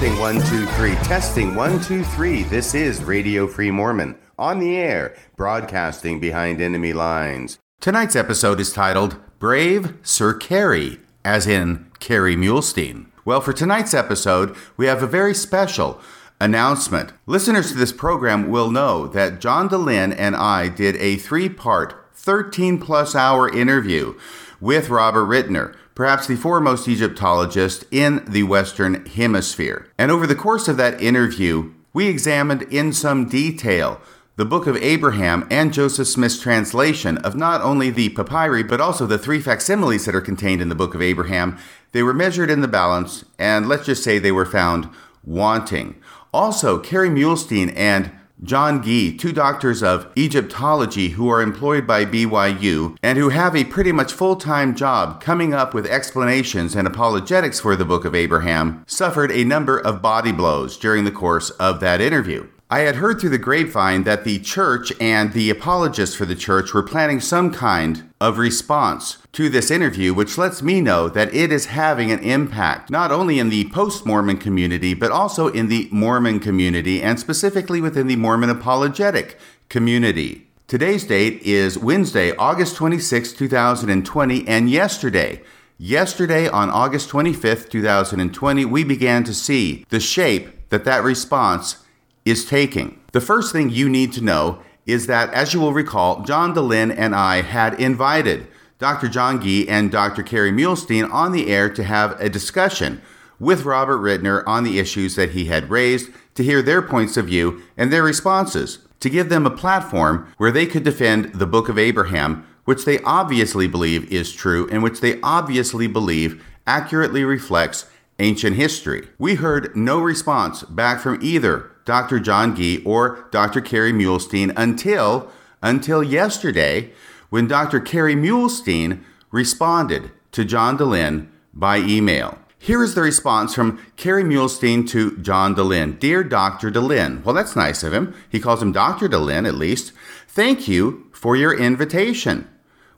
Testing one, two, three. Testing one, two, three. This is Radio Free Mormon on the air, broadcasting behind enemy lines. Tonight's episode is titled Brave Sir Kerry, as in Kerry Muhlestein. Well, for tonight's episode, we have a very special announcement. Listeners to this program will know that John Dehlin and I did a three part, 13 plus hour interview with Robert Ritner perhaps the foremost Egyptologist in the Western Hemisphere. And over the course of that interview, we examined in some detail the Book of Abraham and Joseph Smith's translation of not only the papyri, but also the three facsimiles that are contained in the Book of Abraham. They were measured in the balance, and let's just say they were found wanting. Also, Kerry Muhlestein and John Gee, two doctors of Egyptology who are employed by BYU and who have a pretty much full time job coming up with explanations and apologetics for the Book of Abraham, suffered a number of body blows during the course of that interview. I had heard through the grapevine that the church and the apologists for the church were planning some kind of response to this interview, which lets me know that it is having an impact not only in the post Mormon community, but also in the Mormon community and specifically within the Mormon apologetic community. Today's date is Wednesday, August 26, 2020, and yesterday, yesterday on August 25th, 2020, we began to see the shape that that response is taking. The first thing you need to know is that, as you will recall, John Dehlin and I had invited Dr. John Gee and Dr. Kerry Muhlestein on the air to have a discussion with Robert Ritner on the issues that he had raised, to hear their points of view and their responses, to give them a platform where they could defend the Book of Abraham, which they obviously believe is true and which they obviously believe accurately reflects ancient history. We heard no response back from either Dr. John Gee or Dr. Kerry Muhlestein until until yesterday when Dr. Kerry Muhlestein responded to John Dehlin by email. Here is the response from Kerry Muhlestein to John Dehlin. Dear Dr. Dehlin, well, that's nice of him. He calls him Dr. Dehlin, at least. Thank you for your invitation.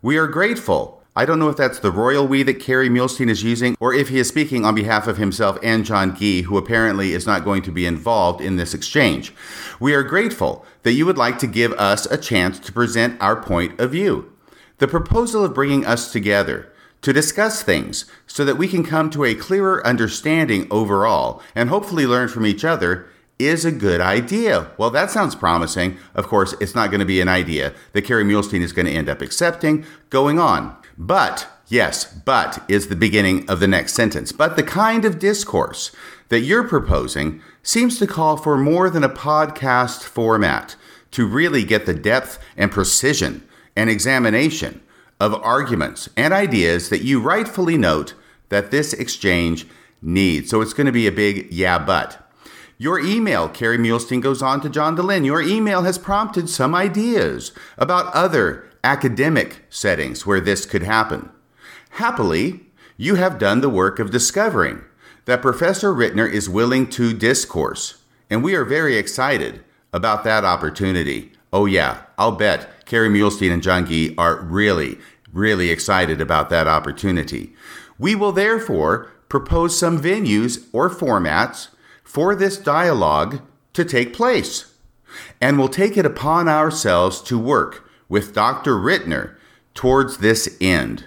We are grateful I don't know if that's the royal we that Kerry Muhlestein is using, or if he is speaking on behalf of himself and John Gee, who apparently is not going to be involved in this exchange. We are grateful that you would like to give us a chance to present our point of view. The proposal of bringing us together to discuss things so that we can come to a clearer understanding overall and hopefully learn from each other is a good idea. Well, that sounds promising. Of course, it's not going to be an idea that Kerry Muhlestein is going to end up accepting. Going on. But, yes, but is the beginning of the next sentence. But the kind of discourse that you're proposing seems to call for more than a podcast format to really get the depth and precision and examination of arguments and ideas that you rightfully note that this exchange needs. So it's going to be a big yeah, but. Your email, Kerry Muhlestein goes on to John Dehlin, your email has prompted some ideas about other academic settings where this could happen. Happily, you have done the work of discovering that Professor Ritner is willing to discourse, and we are very excited about that opportunity. Oh, yeah, I'll bet Kerry Muhlestein and John Gee are really, really excited about that opportunity. We will therefore propose some venues or formats for this dialogue to take place, and we'll take it upon ourselves to work with Dr. Ritner towards this end.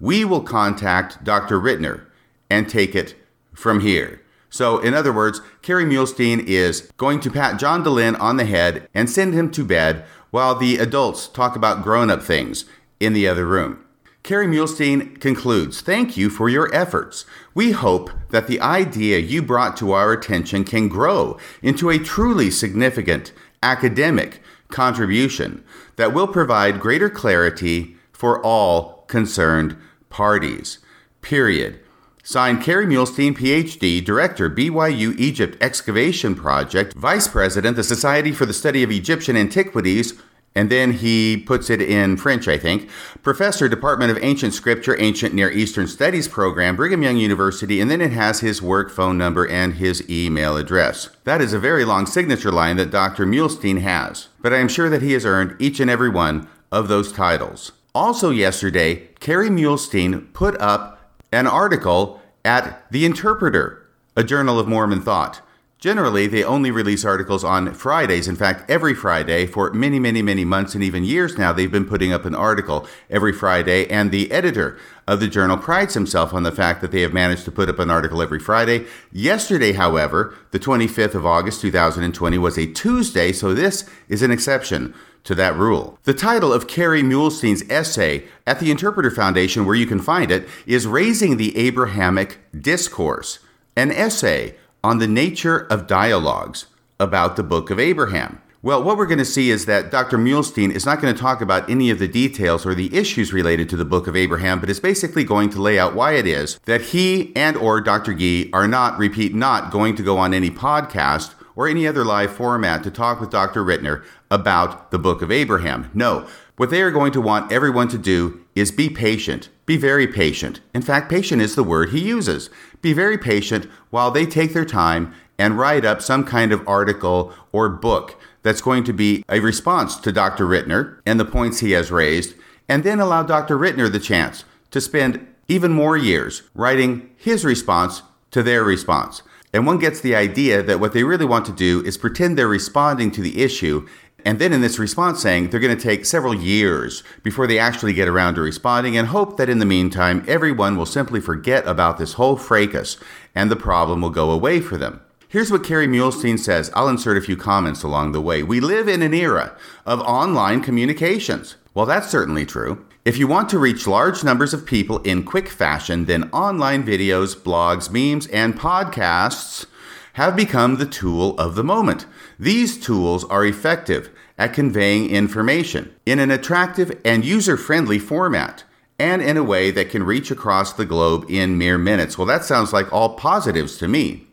We will contact Dr. Ritner and take it from here. So, in other words, Kerry Muhlestein is going to pat John Dehlin on the head and send him to bed while the adults talk about grown up things in the other room. Kerry Muhlestein concludes Thank you for your efforts. We hope that the idea you brought to our attention can grow into a truly significant academic contribution that will provide greater clarity for all concerned parties. Period. Signed Kerry Muhlestein, PhD, Director, BYU Egypt Excavation Project, Vice President, the Society for the Study of Egyptian Antiquities, and then he puts it in French, I think. Professor, Department of Ancient Scripture, Ancient Near Eastern Studies Program, Brigham Young University, and then it has his work phone number and his email address. That is a very long signature line that Dr. Muhlestein has, but I am sure that he has earned each and every one of those titles. Also, yesterday, Kerry Muhlestein put up an article at The Interpreter, a Journal of Mormon Thought. Generally, they only release articles on Fridays. In fact, every Friday for many, many, many months and even years now, they've been putting up an article every Friday. And the editor of the journal prides himself on the fact that they have managed to put up an article every Friday. Yesterday, however, the 25th of August, 2020, was a Tuesday, so this is an exception to that rule. The title of Kerry Muhlestein's essay at the Interpreter Foundation, where you can find it, is Raising the Abrahamic Discourse, an essay on the nature of dialogues about the book of Abraham. Well, what we're going to see is that Dr. Muhlestein is not going to talk about any of the details or the issues related to the book of Abraham, but is basically going to lay out why it is that he and or Dr. Gee are not, repeat, not going to go on any podcast or any other live format to talk with Dr. Ritner about the book of Abraham. No, what they are going to want everyone to do is be patient. Be very patient. In fact, patient is the word he uses. Be very patient while they take their time and write up some kind of article or book that's going to be a response to Dr. Ritner and the points he has raised, and then allow Dr. Ritner the chance to spend even more years writing his response to their response. And one gets the idea that what they really want to do is pretend they're responding to the issue and then in this response, saying they're going to take several years before they actually get around to responding, and hope that in the meantime, everyone will simply forget about this whole fracas and the problem will go away for them. Here's what Kerry Muhlestein says. I'll insert a few comments along the way. We live in an era of online communications. Well, that's certainly true. If you want to reach large numbers of people in quick fashion, then online videos, blogs, memes, and podcasts have become the tool of the moment. These tools are effective at conveying information in an attractive and user friendly format and in a way that can reach across the globe in mere minutes. Well, that sounds like all positives to me.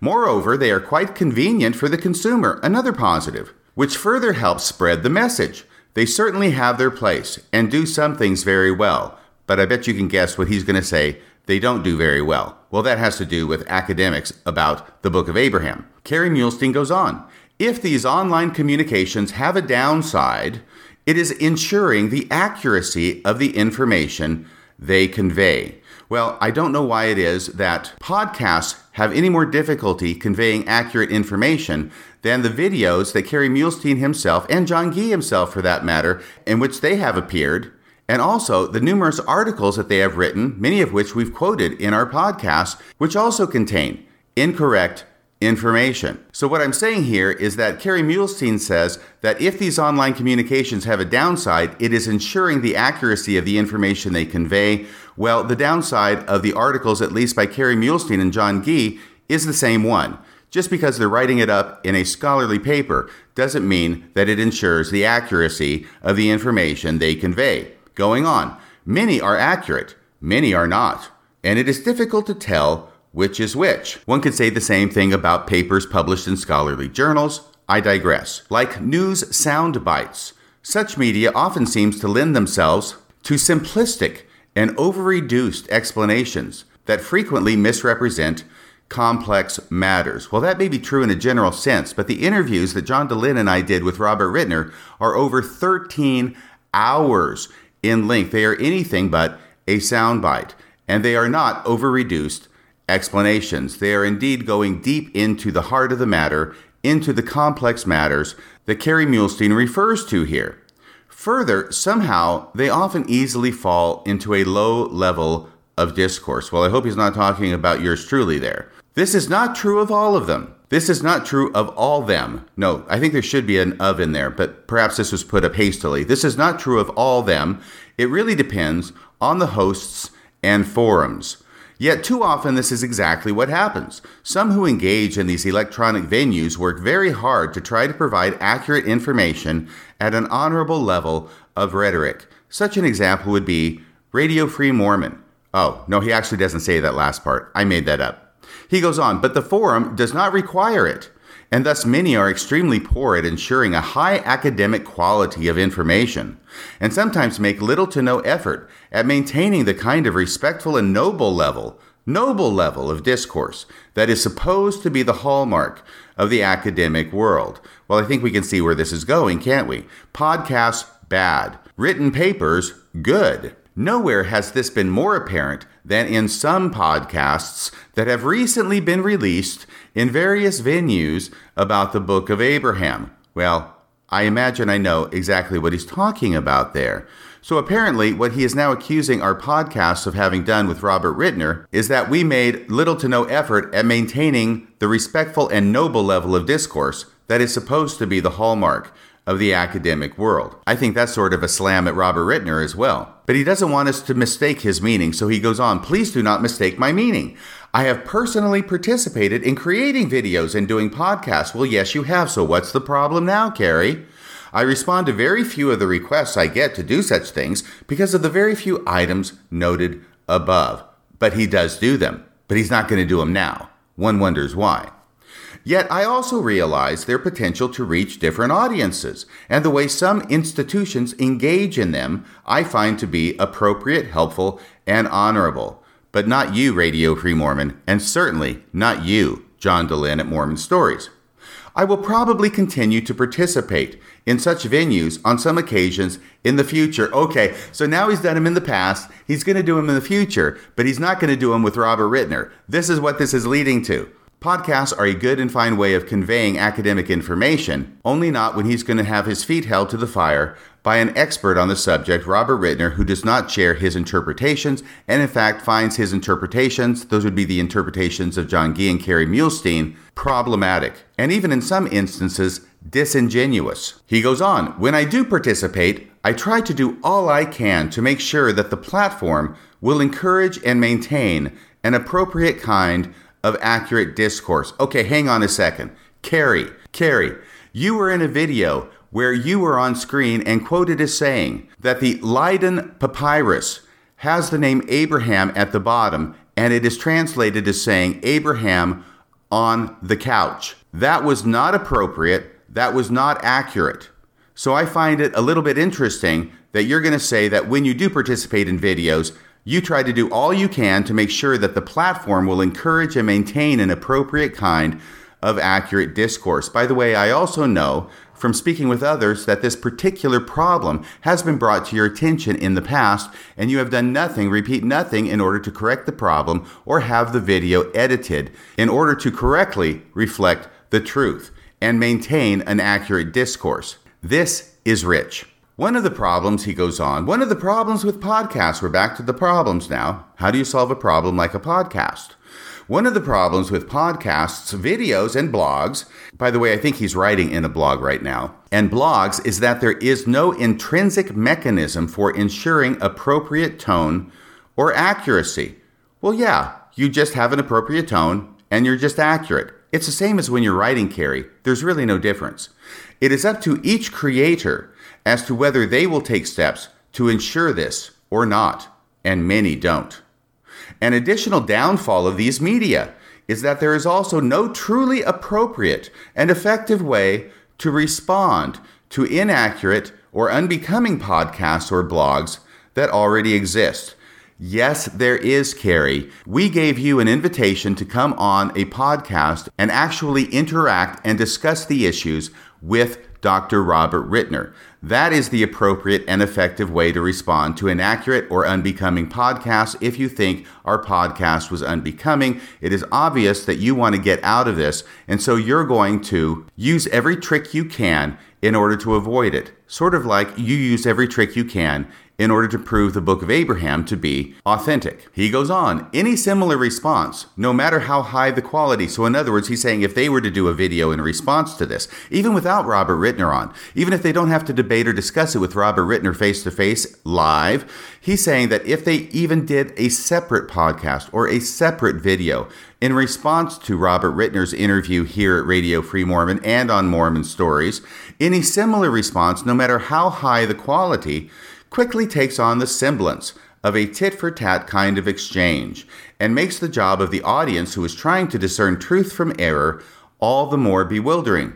Moreover, they are quite convenient for the consumer, another positive, which further helps spread the message. They certainly have their place and do some things very well, but I bet you can guess what he's going to say they don't do very well. Well, that has to do with academics about the Book of Abraham. Kerry Muhlestein goes on. If these online communications have a downside, it is ensuring the accuracy of the information they convey. Well, I don't know why it is that podcasts have any more difficulty conveying accurate information than the videos that Kerry Muhlestein himself and John Gee himself, for that matter, in which they have appeared, and also the numerous articles that they have written, many of which we've quoted in our podcast, which also contain incorrect information. So, what I'm saying here is that Kerry Muhlestein says that if these online communications have a downside, it is ensuring the accuracy of the information they convey. Well, the downside of the articles, at least by Kerry Muhlestein and John Gee, is the same one. Just because they're writing it up in a scholarly paper doesn't mean that it ensures the accuracy of the information they convey. Going on, many are accurate, many are not, and it is difficult to tell which is which. One could say the same thing about papers published in scholarly journals. I digress. Like news sound bites, such media often seems to lend themselves to simplistic and over-reduced explanations that frequently misrepresent complex matters. Well, that may be true in a general sense, but the interviews that John Dehlin and I did with Robert Ritner are over 13 hours in length. They are anything but a soundbite, and they are not over-reduced explanations. They are indeed going deep into the heart of the matter, into the complex matters that Kerry Muhlestein refers to here. Further, somehow, they often easily fall into a low level of discourse. Well, I hope he's not talking about yours truly there. This is not true of all of them. This is not true of all them. No, I think there should be an of in there, but perhaps this was put up hastily. This is not true of all them. It really depends on the hosts and forums. Yet, too often, this is exactly what happens. Some who engage in these electronic venues work very hard to try to provide accurate information at an honorable level of rhetoric. Such an example would be Radio Free Mormon. Oh, no, he actually doesn't say that last part. I made that up. He goes on, but the forum does not require it and thus many are extremely poor at ensuring a high academic quality of information, and sometimes make little to no effort at maintaining the kind of respectful and noble level, noble level of discourse that is supposed to be the hallmark of the academic world. Well, I think we can see where this is going, can't we? Podcasts, bad. Written papers, good. Nowhere has this been more apparent than in some podcasts that have recently been released in various venues about the book of Abraham. Well, I imagine I know exactly what he's talking about there. So apparently, what he is now accusing our podcasts of having done with Robert Ritner is that we made little to no effort at maintaining the respectful and noble level of discourse that is supposed to be the hallmark of the academic world. I think that's sort of a slam at Robert Ritner as well. But he doesn't want us to mistake his meaning, so he goes on, please do not mistake my meaning. I have personally participated in creating videos and doing podcasts. Well, yes, you have, so what's the problem now, Kerry? I respond to very few of the requests I get to do such things because of the very few items noted above. But he does do them, but he's not going to do them now. One wonders why. Yet I also realize their potential to reach different audiences, and the way some institutions engage in them I find to be appropriate, helpful, and honorable. But not you, Radio Free Mormon, and certainly not you, John Dehlin at Mormon Stories. I will probably continue to participate in such venues on some occasions in the future. Okay, so now he's done them in the past. He's going to do them in the future, but he's not going to do them with Robert Ritner. This is what this is leading to. Podcasts are a good and fine way of conveying academic information, only not when he's going to have his feet held to the fire by an expert on the subject, Robert Ritner, who does not share his interpretations and in fact finds his interpretations, those would be the interpretations of John Gee and Kerry Muhlestein, problematic, and even in some instances, disingenuous. He goes on, when I do participate, I try to do all I can to make sure that the platform will encourage and maintain an appropriate kind of accurate discourse. Okay, hang on a second. Kerry, Kerry, you were in a video where you were on screen and quoted as saying that the Leiden papyrus has the name Abraham at the bottom and it is translated as saying Abraham on the couch. That was not appropriate. That was not accurate. So I find it a little bit interesting that you're going to say that when you do participate in videos, you try to do all you can to make sure that the platform will encourage and maintain an appropriate kind of accurate discourse. By the way, I also know from speaking with others that this particular problem has been brought to your attention in the past, and you have done nothing, repeat nothing, in order to correct the problem or have the video edited in order to correctly reflect the truth and maintain an accurate discourse. This is rich. One of the problems, he goes on, one of the problems with podcasts, we're back to the problems now. How do you solve a problem like a podcast? One of the problems with podcasts, videos, and blogs, by the way, I think he's writing in a blog right now, and blogs is that there is no intrinsic mechanism for ensuring appropriate tone or accuracy. Well, yeah, you just have an appropriate tone and you're just accurate. It's the same as when you're writing, Kerry. There's really no difference. It is up to each creator as to whether they will take steps to ensure this or not, and many don't. An additional downfall of these media is that there is also no truly appropriate and effective way to respond to inaccurate or unbecoming podcasts or blogs that already exist. Yes, there is, Kerry. We gave you an invitation to come on a podcast and actually interact and discuss the issues with Dr. Robert Ritner. That is the appropriate and effective way to respond to inaccurate or unbecoming podcasts. If you think our podcast was unbecoming, it is obvious that you want to get out of this, and so you're going to use every trick you can in order to avoid it. Sort of like you use every trick you can in order to prove the book of Abraham to be authentic. He goes on, any similar response, no matter how high the quality. So, in other words, he's saying if they were to do a video in response to this, even without Robert Ritner on, even if they don't have to debate or discuss it with Robert Ritner face to face live, he's saying that if they even did a separate podcast or a separate video in response to Robert Ritner's interview here at Radio Free Mormon and on Mormon Stories, any similar response, no matter how high the quality, quickly takes on the semblance of a tit for tat kind of exchange and makes the job of the audience who is trying to discern truth from error all the more bewildering.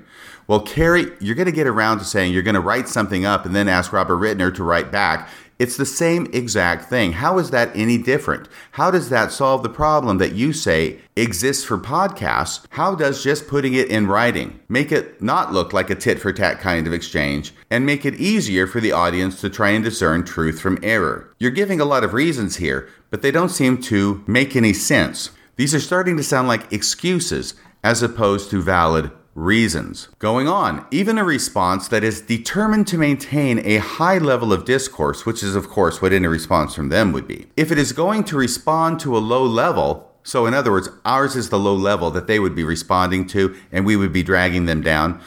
Well, Kerry, you're going to get around to saying you're going to write something up and then ask Robert Ritner to write back It's the same exact thing. How is that any different? How does that solve the problem that you say exists for podcasts? How does just putting it in writing make it not look like a tit for tat kind of exchange and make it easier for the audience to try and discern truth from error? You're giving a lot of reasons here, but they don't seem to make any sense. These are starting to sound like excuses as opposed to valid reasons. Going on, even a response that is determined to maintain a high level of discourse, which is, of course, what any response from them would be. If it is going to respond to a low level, so in other words, ours is the low level that they would be responding to, and we would be dragging them down,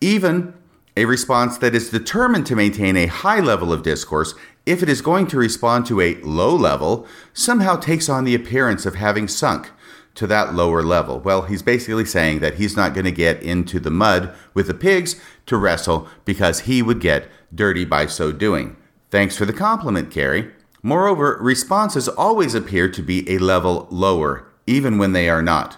even a response that is determined to maintain a high level of discourse, if it is going to respond to a low level, somehow takes on the appearance of having sunk to that lower level? Well, he's basically saying that he's not going to get into the mud with the pigs to wrestle because he would get dirty by so doing. Thanks for the compliment, Kerry. Moreover, responses always appear to be a level lower, even when they are not.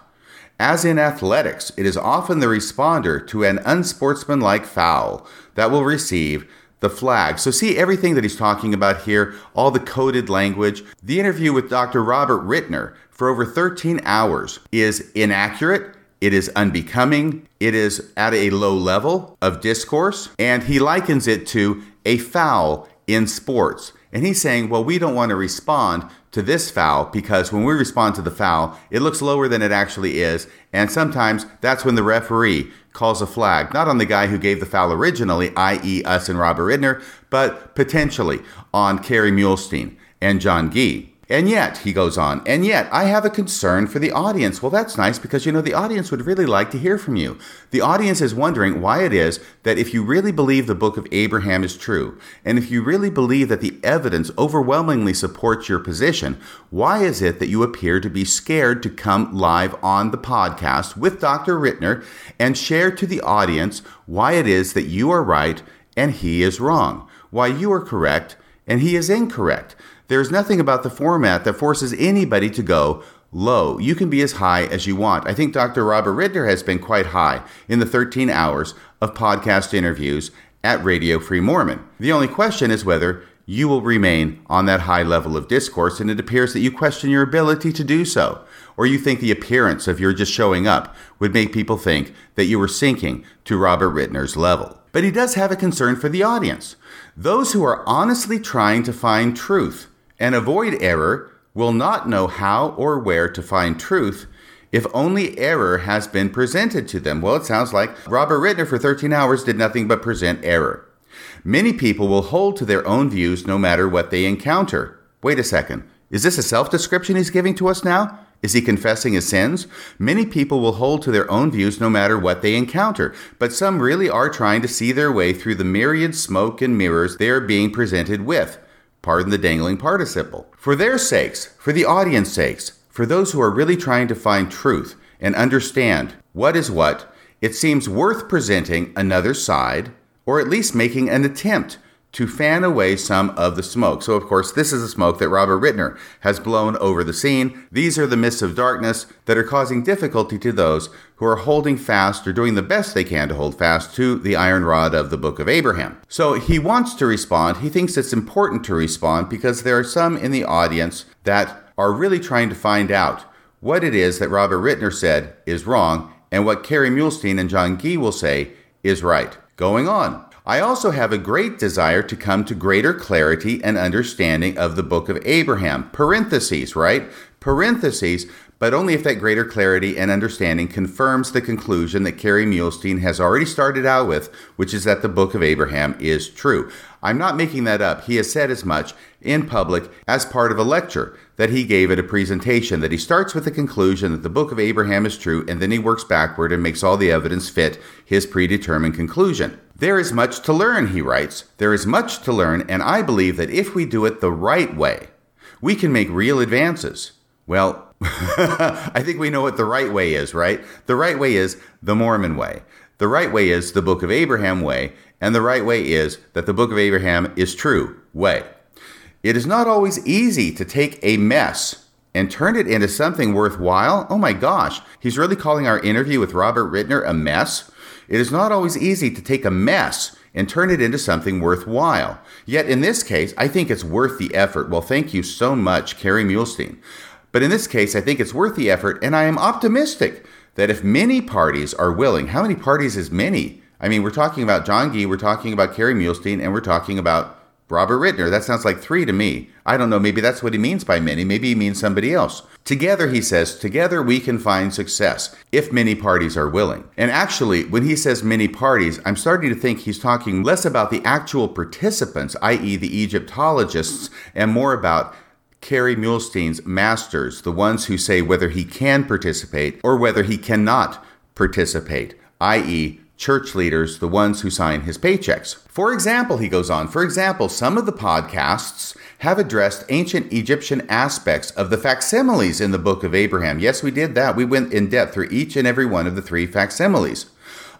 As in athletics, it is often the responder to an unsportsmanlike foul that will receive the flag. So, see everything that he's talking about here, all the coded language. The interview with Dr. Robert Ritner for over 13 hours is inaccurate. It is unbecoming. It is at a low level of discourse. And he likens it to a foul in sports. And he's saying, well, we don't want to respond to this foul because when we respond to the foul, it looks lower than it actually is. And sometimes that's when the referee calls a flag, not on the guy who gave the foul originally, i.e., us and Robert Rittner, but potentially on Kerry Muhlestein and John Gee. And yet, he goes on, and yet I have a concern for the audience. Well, that's nice because, you know, the audience would really like to hear from you. The audience is wondering why it is that if you really believe the book of Abraham is true, and if you really believe that the evidence overwhelmingly supports your position, why is it that you appear to be scared to come live on the podcast with Dr. Ritner and share to the audience why it is that you are right and he is wrong? Why you are correct and he is incorrect? There's nothing about the format that forces anybody to go low. You can be as high as you want. I think Dr. Robert Ritner has been quite high in the 13 hours of podcast interviews at Radio Free Mormon. The only question is whether you will remain on that high level of discourse, and it appears that you question your ability to do so. Or you think the appearance of your just showing up would make people think that you were sinking to Robert Ritner's level. But he does have a concern for the audience. Those who are honestly trying to find truth and avoid error will not know how or where to find truth if only error has been presented to them. Well, it sounds like Robert Ritner for 13 hours did nothing but present error. Many people will hold to their own views no matter what they encounter. Wait a second. Is this a self description he's giving to us now? Is he confessing his sins? Many people will hold to their own views no matter what they encounter, but some really are trying to see their way through the myriad smoke and mirrors they are being presented with. Pardon the dangling participle. For their sakes, for the audience's sakes, for those who are really trying to find truth and understand what is what, it seems worth presenting another side, or at least making an attempt to fan away some of the smoke. So, of course, this is the smoke that Robert Ritner has blown over the scene. These are the mists of darkness that are causing difficulty to those who are holding fast or doing the best they can to hold fast to the iron rod of the book of Abraham. So, he wants to respond. He thinks it's important to respond because there are some in the audience that are really trying to find out what it is that Robert Ritner said is wrong and what Kerry Muhlestein and John Gee will say is right. Going on. I also have a great desire to come to greater clarity and understanding of the book of Abraham. Parentheses, right? Parentheses, but only if that greater clarity and understanding confirms the conclusion that Kerry Muhlestein has already started out with, which is that the book of Abraham is true. I'm not making that up. He has said as much in public as part of a lecture that he gave at a presentation that he starts with the conclusion that the book of Abraham is true and then he works backward and makes all the evidence fit his predetermined conclusion. There is much to learn, he writes. There is much to learn, and I believe that if we do it the right way, we can make real advances. Well, I think we know what the right way is, right? The right way is the Mormon way. The right way is the Book of Abraham way, and the right way is that the Book of Abraham is true way. It is not always easy to take a mess and turn it into something worthwhile. Oh my gosh, he's really calling our interview with Robert Ritner a mess. It is not always easy to take a mess and turn it into something worthwhile. Yet in this case, I think it's worth the effort. Well, thank you so much, Kerry Muhlestein. But in this case, I think it's worth the effort, and I am optimistic that if many parties are willing, how many parties is many? I mean, we're talking about John Gee, we're talking about Kerry Muhlestein, and we're talking about Robert Ritner. That sounds like three to me. I don't know, maybe that's what he means by many. Maybe he means somebody else. Together, he says, together we can find success if many parties are willing. And actually, when he says many parties, I'm starting to think he's talking less about the actual participants, i.e., the Egyptologists, and more about Kerry Muhlestein's masters, the ones who say whether he can participate or whether he cannot participate, i.e., church leaders, the ones who sign his paychecks. For example, he goes on, for example, some of the podcasts have addressed ancient Egyptian aspects of the facsimiles in the Book of Abraham. Yes, we did that. We went in depth through each and every one of the three facsimiles.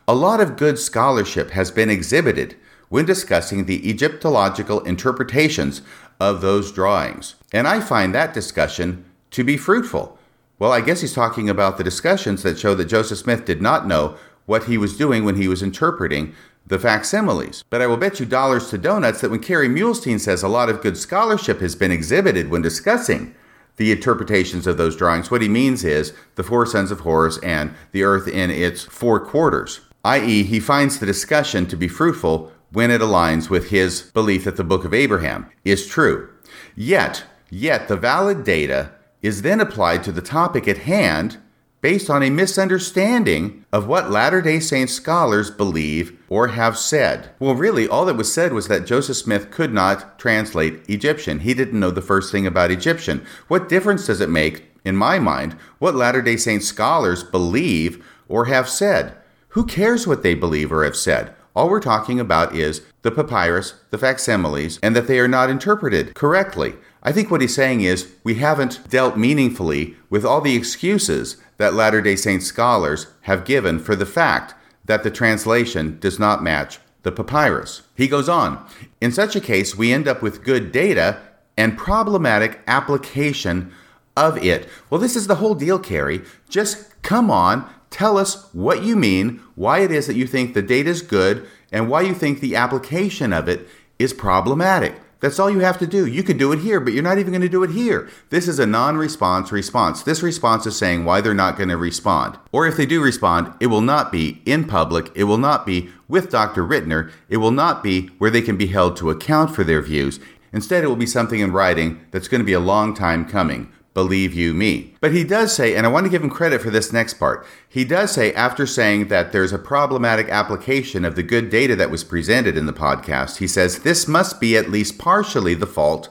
A lot of good scholarship has been exhibited when discussing the Egyptological interpretations of those drawings. And I find that discussion to be fruitful. Well, I guess he's talking about the discussions that show that Joseph Smith did not know what he was doing when he was interpreting the facsimiles. But I will bet you dollars to donuts that when Kerry Muhlestein says a lot of good scholarship has been exhibited when discussing the interpretations of those drawings, what he means is the four sons of Horus and the earth in its four quarters, i.e., he finds the discussion to be fruitful when it aligns with his belief that the book of Abraham is true. Yet, yet the valid data is then applied to the topic at hand based on a misunderstanding of what Latter day Saint scholars believe or have said. Well, really, all that was said was that Joseph Smith could not translate Egyptian. He didn't know the first thing about Egyptian. What difference does it make, in my mind, what Latter day Saint scholars believe or have said? Who cares what they believe or have said? All we're talking about is the papyrus, the facsimiles, and that they are not interpreted correctly. I think what he's saying is we haven't dealt meaningfully with all the excuses that Latter day Saint scholars have given for the fact that the translation does not match the papyrus. He goes on In such a case, we end up with good data and problematic application of it. Well, this is the whole deal, Kerry. Just come on, tell us what you mean, why it is that you think the data is good, and why you think the application of it is problematic. That's all you have to do. You could do it here, but you're not even going to do it here. This is a non response response. This response is saying why they're not going to respond. Or if they do respond, it will not be in public. It will not be with Dr. Ritner. It will not be where they can be held to account for their views. Instead, it will be something in writing that's going to be a long time coming believe you me. But he does say, and I want to give him credit for this next part, he does say, after saying that there's a problematic application of the good data that was presented in the podcast, he says, this must be at least partially the fault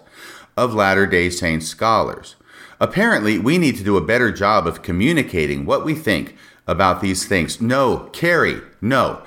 of Latter day Saints scholars. Apparently, we need to do a better job of communicating what we think about these things. No, Kerry, no.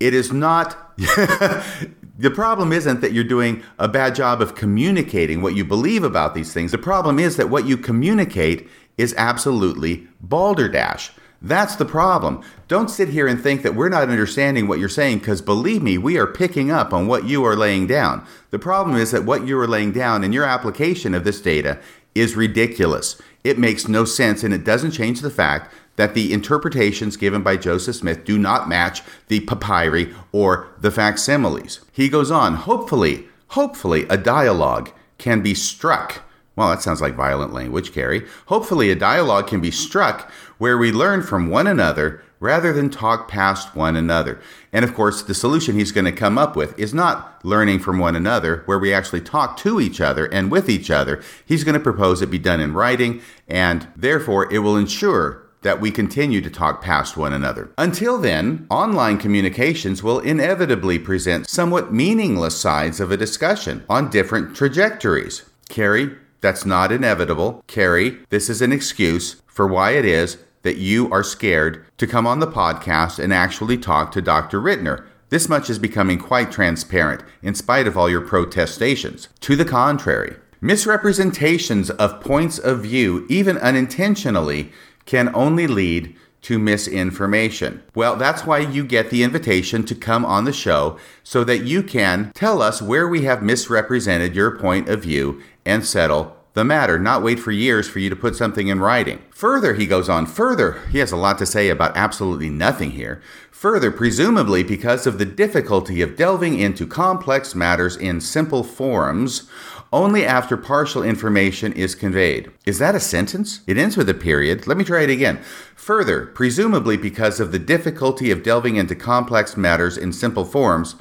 It is not The problem isn't that you're doing a bad job of communicating what you believe about these things. The problem is that what you communicate is absolutely balderdash. That's the problem. Don't sit here and think that we're not understanding what you're saying because believe me, we are picking up on what you are laying down. The problem is that what you are laying down in your application of this data is ridiculous. It makes no sense and it doesn't change the fact that the interpretations given by Joseph Smith do not match the papyri or the facsimiles. He goes on, hopefully, hopefully a dialogue can be struck. Well, that sounds like violent language, Kerry. Hopefully, a dialogue can be struck where we learn from one another rather than talk past one another. And of course, the solution he's going to come up with is not learning from one another, where we actually talk to each other and with each other. He's going to propose it be done in writing, and therefore it will ensure that we continue to talk past one another. Until then, online communications will inevitably present somewhat meaningless sides of a discussion on different trajectories. Kerry, that's not inevitable. Kerry, this is an excuse for why it is that you are scared to come on the podcast and actually talk to Dr. Ritner. This much is becoming quite transparent, in spite of all your protestations. To the contrary, misrepresentations of points of view, even unintentionally, can only lead to misinformation. Well, that's why you get the invitation to come on the show so that you can tell us where we have misrepresented your point of view and settle the matter, not wait for years for you to put something in writing. Further, he goes on, further, he has a lot to say about absolutely nothing here. Further, presumably because of the difficulty of delving into complex matters in simple forms, only after partial information is conveyed. Is that a sentence? It ends with a period. Let me try it again. Further, presumably because of the difficulty of delving into complex matters in simple forms,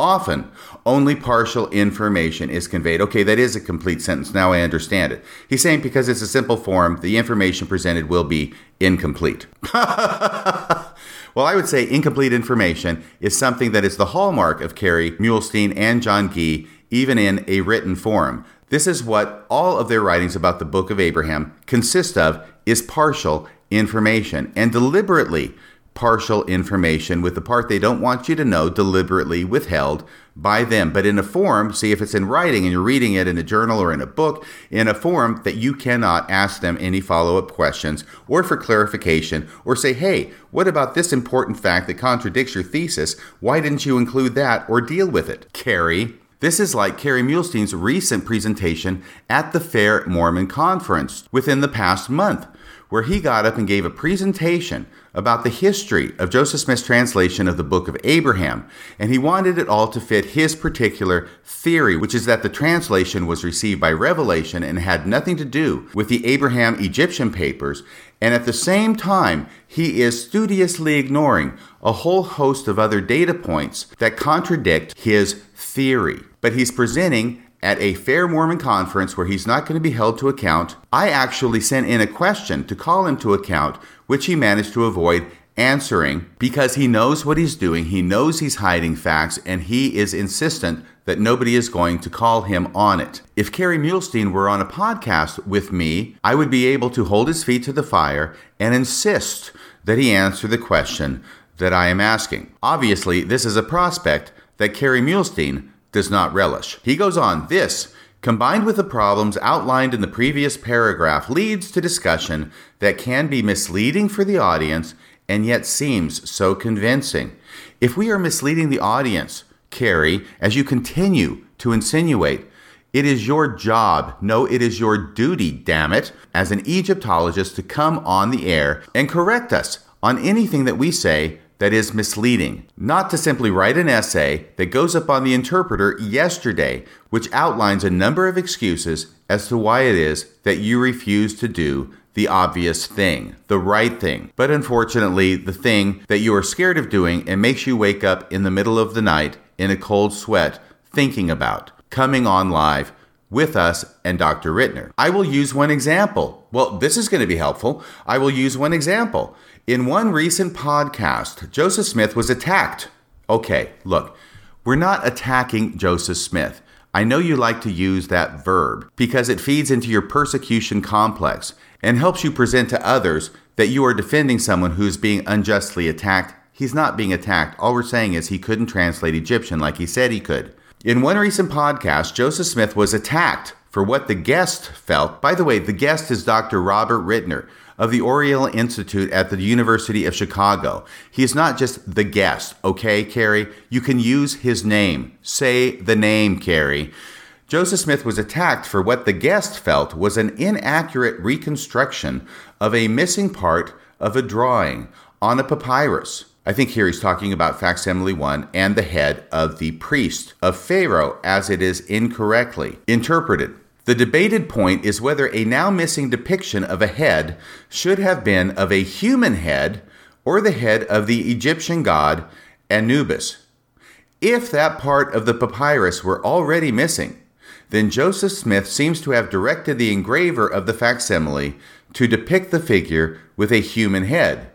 often only partial information is conveyed. Okay, that is a complete sentence. Now I understand it. He's saying because it's a simple form, the information presented will be incomplete. well, I would say incomplete information is something that is the hallmark of Kerry Muhlestein and John Gee even in a written form. This is what all of their writings about the book of Abraham consist of is partial information and deliberately partial information with the part they don't want you to know deliberately withheld by them. But in a form see if it's in writing and you're reading it in a journal or in a book in a form that you cannot ask them any follow-up questions or for clarification or say hey what about this important fact that contradicts your thesis? Why didn't you include that or deal with it? Kerry this is like Kerry Muhlestein's recent presentation at the Fair Mormon Conference within the past month, where he got up and gave a presentation about the history of Joseph Smith's translation of the Book of Abraham, and he wanted it all to fit his particular theory, which is that the translation was received by revelation and had nothing to do with the Abraham Egyptian papers, and at the same time, he is studiously ignoring a whole host of other data points that contradict his theory. But he's presenting at a Fair Mormon conference where he's not going to be held to account. I actually sent in a question to call him to account, which he managed to avoid answering because he knows what he's doing. He knows he's hiding facts and he is insistent that nobody is going to call him on it. If Kerry Muhlestein were on a podcast with me, I would be able to hold his feet to the fire and insist that he answer the question that I am asking. Obviously, this is a prospect that Kerry Muhlestein does not relish. He goes on, this, combined with the problems outlined in the previous paragraph, leads to discussion that can be misleading for the audience and yet seems so convincing. If we are misleading the audience, Kerry, as you continue to insinuate, it is your job, no, it is your duty, damn it, as an Egyptologist to come on the air and correct us on anything that we say that is misleading, not to simply write an essay that goes up on the interpreter yesterday, which outlines a number of excuses as to why it is that you refuse to do the obvious thing, the right thing. But unfortunately, the thing that you are scared of doing and makes you wake up in the middle of the night in a cold sweat thinking about coming on live with us and Dr. Ritner. I will use one example. Well, this is going to be helpful. I will use one example. In one recent podcast, Joseph Smith was attacked. Okay, look, we're not attacking Joseph Smith. I know you like to use that verb because it feeds into your persecution complex and helps you present to others that you are defending someone who's being unjustly attacked. He's not being attacked. All we're saying is he couldn't translate Egyptian like he said he could. In one recent podcast, Joseph Smith was attacked for what the guest felt. By the way, the guest is Dr. Robert Ritner, of the Oriel Institute at the University of Chicago. He is not just the guest, okay, Kerry? You can use his name. Say the name, Kerry. Joseph Smith was attacked for what the guest felt was an inaccurate reconstruction of a missing part of a drawing on a papyrus. I think here he's talking about facsimile 1 and the head of the priest of Pharaoh as it is incorrectly interpreted. The debated point is whether a now missing depiction of a head should have been of a human head or the head of the Egyptian god Anubis. If that part of the papyrus were already missing, then Joseph Smith seems to have directed the engraver of the facsimile to depict the figure with a human head.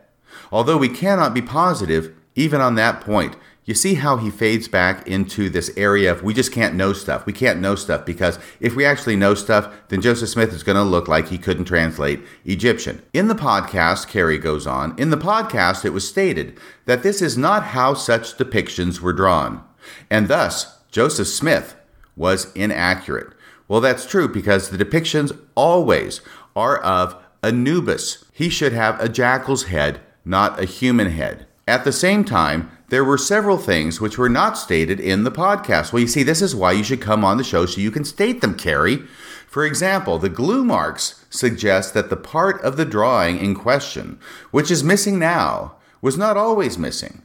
Although we cannot be positive, even on that point, you see how he fades back into this area of we just can't know stuff. We can't know stuff because if we actually know stuff, then Joseph Smith is going to look like he couldn't translate Egyptian. In the podcast, Kerry goes on, in the podcast, it was stated that this is not how such depictions were drawn, and thus Joseph Smith was inaccurate. Well, that's true because the depictions always are of Anubis. He should have a jackal's head, not a human head. At the same time, there were several things which were not stated in the podcast. Well, you see, this is why you should come on the show so you can state them, Kerry. For example, the glue marks suggest that the part of the drawing in question, which is missing now, was not always missing.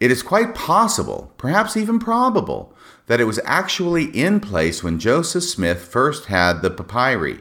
It is quite possible, perhaps even probable, that it was actually in place when Joseph Smith first had the papyri,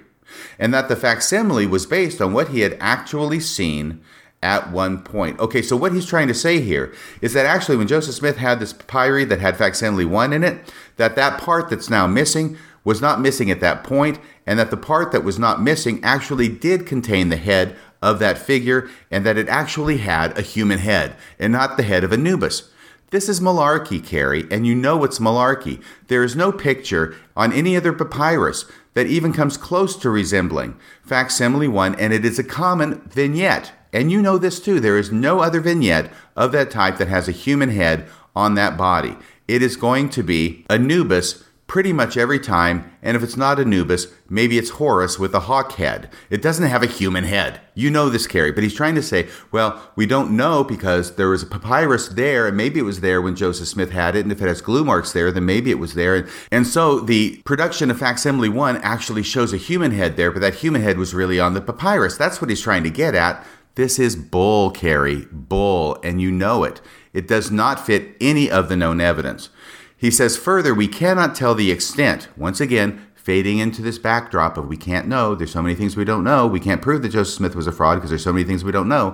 and that the facsimile was based on what he had actually seen at one point. Okay, so what he's trying to say here is that actually when Joseph Smith had this papyri that had facsimile 1 in it, that that part that's now missing was not missing at that point, and that the part that was not missing actually did contain the head of that figure, and that it actually had a human head, and not the head of Anubis. This is malarkey, Kerry, and you know it's malarkey. There is no picture on any other papyrus that even comes close to resembling facsimile 1, and it is a common vignette and you know this too, there is no other vignette of that type that has a human head on that body. It is going to be Anubis pretty much every time, and if it's not Anubis, maybe it's Horus with a hawk head. It doesn't have a human head. You know this, Kerry, but he's trying to say, well, we don't know because there was a papyrus there, and maybe it was there when Joseph Smith had it, and if it has glue marks there, then maybe it was there. And, and so the production of facsimile one actually shows a human head there, but that human head was really on the papyrus. That's what he's trying to get at. This is bull, Kerry, bull, and you know it. It does not fit any of the known evidence. He says further, we cannot tell the extent, once again, fading into this backdrop of we can't know. There's so many things we don't know. We can't prove that Joseph Smith was a fraud because there's so many things we don't know.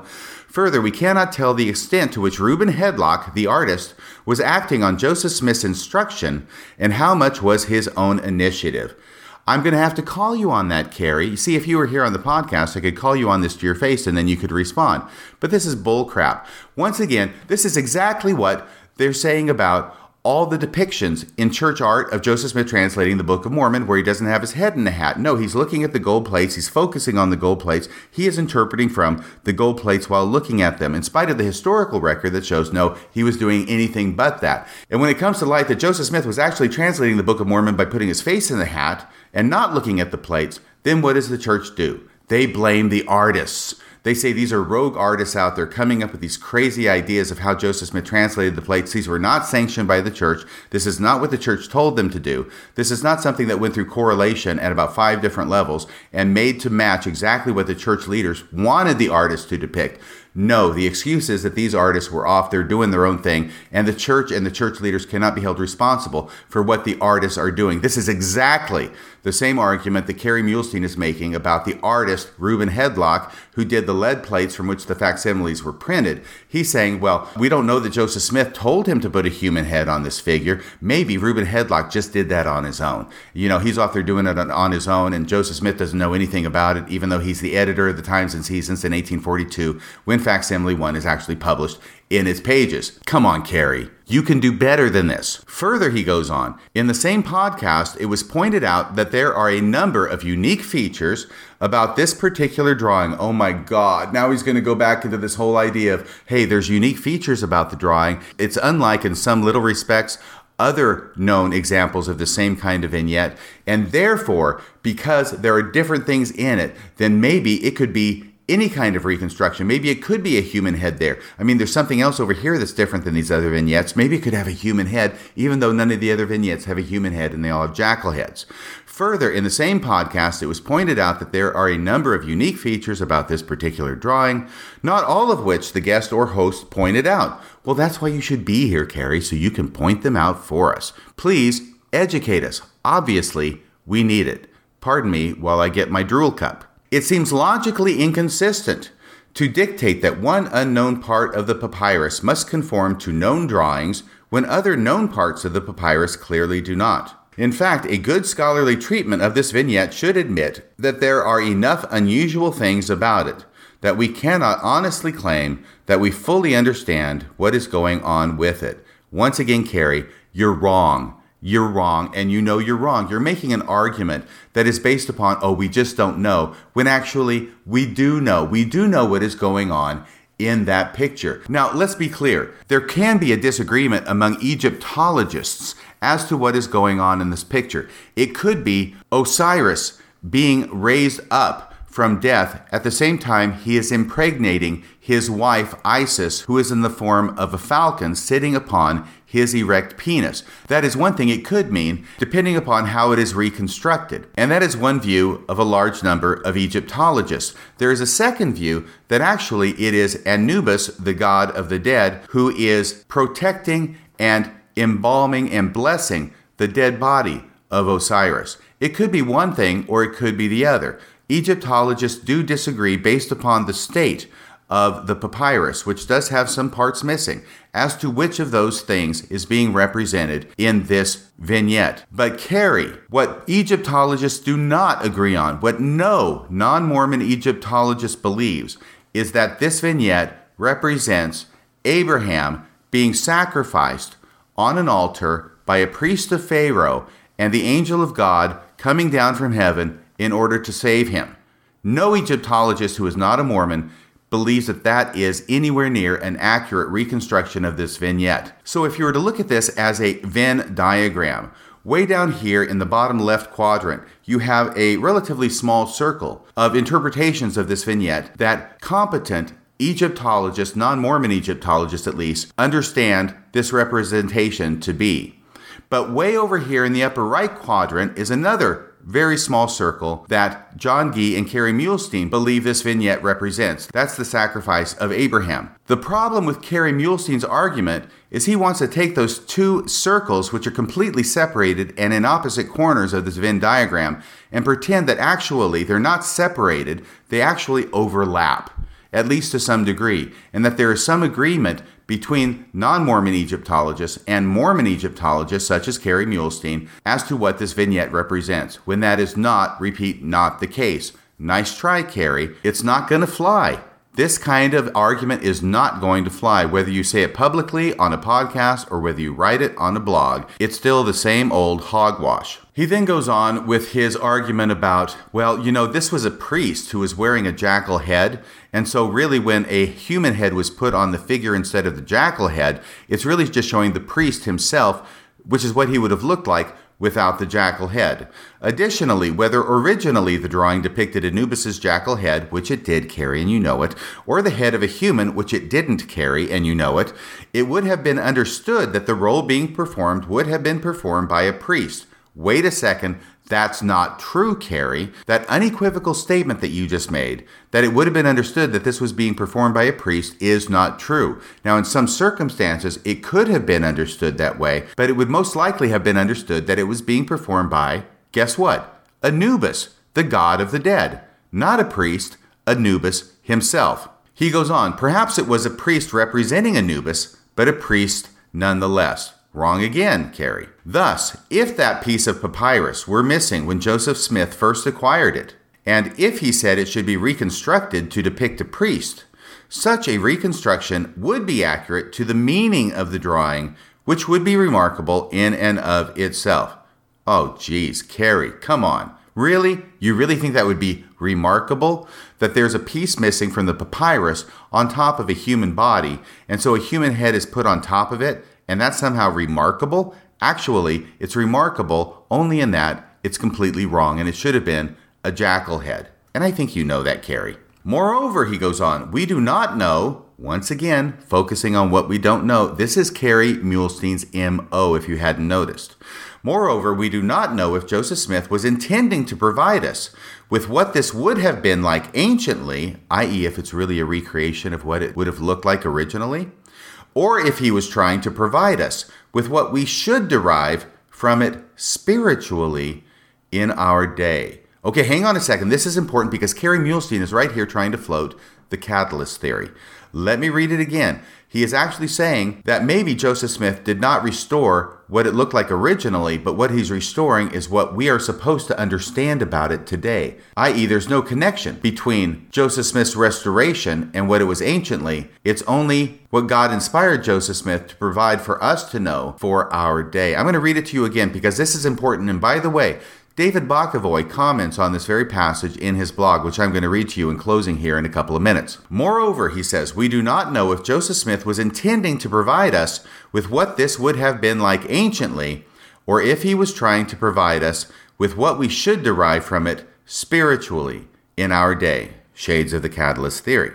Further, we cannot tell the extent to which Reuben Hedlock, the artist, was acting on Joseph Smith's instruction and how much was his own initiative. I'm going to have to call you on that, Kerry. See, if you were here on the podcast, I could call you on this to your face and then you could respond. But this is bullcrap. Once again, this is exactly what they're saying about all the depictions in church art of Joseph Smith translating the Book of Mormon, where he doesn't have his head in the hat. No, he's looking at the gold plates. He's focusing on the gold plates. He is interpreting from the gold plates while looking at them, in spite of the historical record that shows no, he was doing anything but that. And when it comes to light that Joseph Smith was actually translating the Book of Mormon by putting his face in the hat and not looking at the plates, then what does the church do? They blame the artists. They say these are rogue artists out there coming up with these crazy ideas of how Joseph Smith translated the plates. These were not sanctioned by the church. This is not what the church told them to do. This is not something that went through correlation at about five different levels and made to match exactly what the church leaders wanted the artists to depict. No, the excuse is that these artists were off they're doing their own thing, and the church and the church leaders cannot be held responsible for what the artists are doing. This is exactly the same argument that Kerry Muhlestein is making about the artist Reuben Hedlock, who did the lead plates from which the facsimiles were printed. He's saying, well, we don't know that Joseph Smith told him to put a human head on this figure. Maybe Reuben Hedlock just did that on his own. You know, he's off there doing it on his own, and Joseph Smith doesn't know anything about it, even though he's the editor of the Times and Seasons in 1842 when facsimile 1 is actually published in its pages. Come on, Kerry. You can do better than this. Further, he goes on, in the same podcast, it was pointed out that there are a number of unique features about this particular drawing. Oh my God. Now he's going to go back into this whole idea of, hey, there's unique features about the drawing. It's unlike, in some little respects, other known examples of the same kind of vignette. And therefore, because there are different things in it, then maybe it could be any kind of reconstruction. Maybe it could be a human head there. I mean, there's something else over here that's different than these other vignettes. Maybe it could have a human head, even though none of the other vignettes have a human head and they all have jackal heads. Further, in the same podcast, it was pointed out that there are a number of unique features about this particular drawing, not all of which the guest or host pointed out. Well, that's why you should be here, Kerry, so you can point them out for us. Please educate us. Obviously, we need it. Pardon me while I get my drool cup. It seems logically inconsistent to dictate that one unknown part of the papyrus must conform to known drawings when other known parts of the papyrus clearly do not. In fact, a good scholarly treatment of this vignette should admit that there are enough unusual things about it that we cannot honestly claim that we fully understand what is going on with it. Once again, Kerry, you're wrong you're wrong and you know you're wrong. You're making an argument that is based upon, oh, we just don't know, when actually we do know. We do know what is going on in that picture. Now, let's be clear. There can be a disagreement among Egyptologists as to what is going on in this picture. It could be Osiris being raised up from death. At the same time, he is impregnating his wife Isis, who is in the form of a falcon sitting upon his erect penis. That is one thing it could mean, depending upon how it is reconstructed. And that is one view of a large number of Egyptologists. There is a second view that actually it is Anubis, the god of the dead, who is protecting and embalming and blessing the dead body of Osiris. It could be one thing or it could be the other. Egyptologists do disagree based upon the state of the papyrus, which does have some parts missing, as to which of those things is being represented in this vignette. But Kerry, what Egyptologists do not agree on, what no non Mormon Egyptologist believes, is that this vignette represents Abraham being sacrificed on an altar by a priest of Pharaoh and the angel of God coming down from heaven in order to save him. No Egyptologist who is not a Mormon believes that that is anywhere near an accurate reconstruction of this vignette. So if you were to look at this as a Venn diagram, way down here in the bottom left quadrant, you have a relatively small circle of interpretations of this vignette that competent Egyptologists, non Mormon Egyptologists at least, understand this representation to be. But way over here in the upper right quadrant is another very small circle that John Gee and Kerry Muhlestein believe this vignette represents. That's the sacrifice of Abraham. The problem with Kerry Muhlestein's argument is he wants to take those two circles, which are completely separated and in opposite corners of this Venn diagram, and pretend that actually they're not separated, they actually overlap at least to some degree, and that there is some agreement between non Mormon Egyptologists and Mormon Egyptologists, such as Kerry Muhlestein, as to what this vignette represents, when that is not, repeat, not the case. Nice try, Kerry. It's not going to fly. This kind of argument is not going to fly, whether you say it publicly on a podcast or whether you write it on a blog. It's still the same old hogwash. He then goes on with his argument about, well, you know, this was a priest who was wearing a jackal head. And so, really, when a human head was put on the figure instead of the jackal head, it's really just showing the priest himself, which is what he would have looked like without the jackal head. Additionally, whether originally the drawing depicted Anubis's jackal head, which it did carry and you know it, or the head of a human, which it didn't carry and you know it, it would have been understood that the role being performed would have been performed by a priest. Wait a second, that's not true, Kerry. That unequivocal statement that you just made, that it would have been understood that this was being performed by a priest, is not true. Now, in some circumstances, it could have been understood that way, but it would most likely have been understood that it was being performed by, guess what? Anubis, the god of the dead. Not a priest, Anubis himself. He goes on, perhaps it was a priest representing Anubis, but a priest nonetheless. Wrong again, Kerry. Thus, if that piece of papyrus were missing when Joseph Smith first acquired it, and if he said it should be reconstructed to depict a priest, such a reconstruction would be accurate to the meaning of the drawing, which would be remarkable in and of itself. Oh, geez, Kerry, come on. Really? You really think that would be remarkable? That there's a piece missing from the papyrus on top of a human body, and so a human head is put on top of it, and that's somehow remarkable? Actually, it's remarkable only in that it's completely wrong and it should have been a jackal head. And I think you know that, Kerry. Moreover, he goes on, we do not know, once again, focusing on what we don't know. This is Kerry Muhlestein's MO, if you hadn't noticed. Moreover, we do not know if Joseph Smith was intending to provide us with what this would have been like anciently, i.e., if it's really a recreation of what it would have looked like originally, or if he was trying to provide us with what we should derive from it spiritually in our day. Okay, hang on a second. This is important because Kerry Muhlestein is right here trying to float the catalyst theory. Let me read it again. He is actually saying that maybe Joseph Smith did not restore what it looked like originally, but what he's restoring is what we are supposed to understand about it today. I.e., there's no connection between Joseph Smith's restoration and what it was anciently. It's only what God inspired Joseph Smith to provide for us to know for our day. I'm going to read it to you again because this is important. And by the way, David Bokovoy comments on this very passage in his blog, which I'm going to read to you in closing here in a couple of minutes. Moreover, he says, we do not know if Joseph Smith was intending to provide us with what this would have been like anciently, or if he was trying to provide us with what we should derive from it spiritually in our day. Shades of the catalyst theory.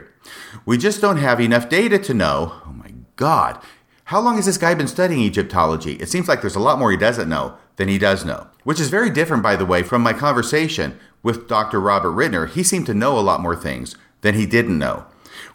We just don't have enough data to know, oh my God, How long has this guy been studying Egyptology? It seems like there's a lot more he doesn't know than he does know, which is very different, by the way, from my conversation with Dr. Robert Ritner. He seemed to know a lot more things than he didn't know.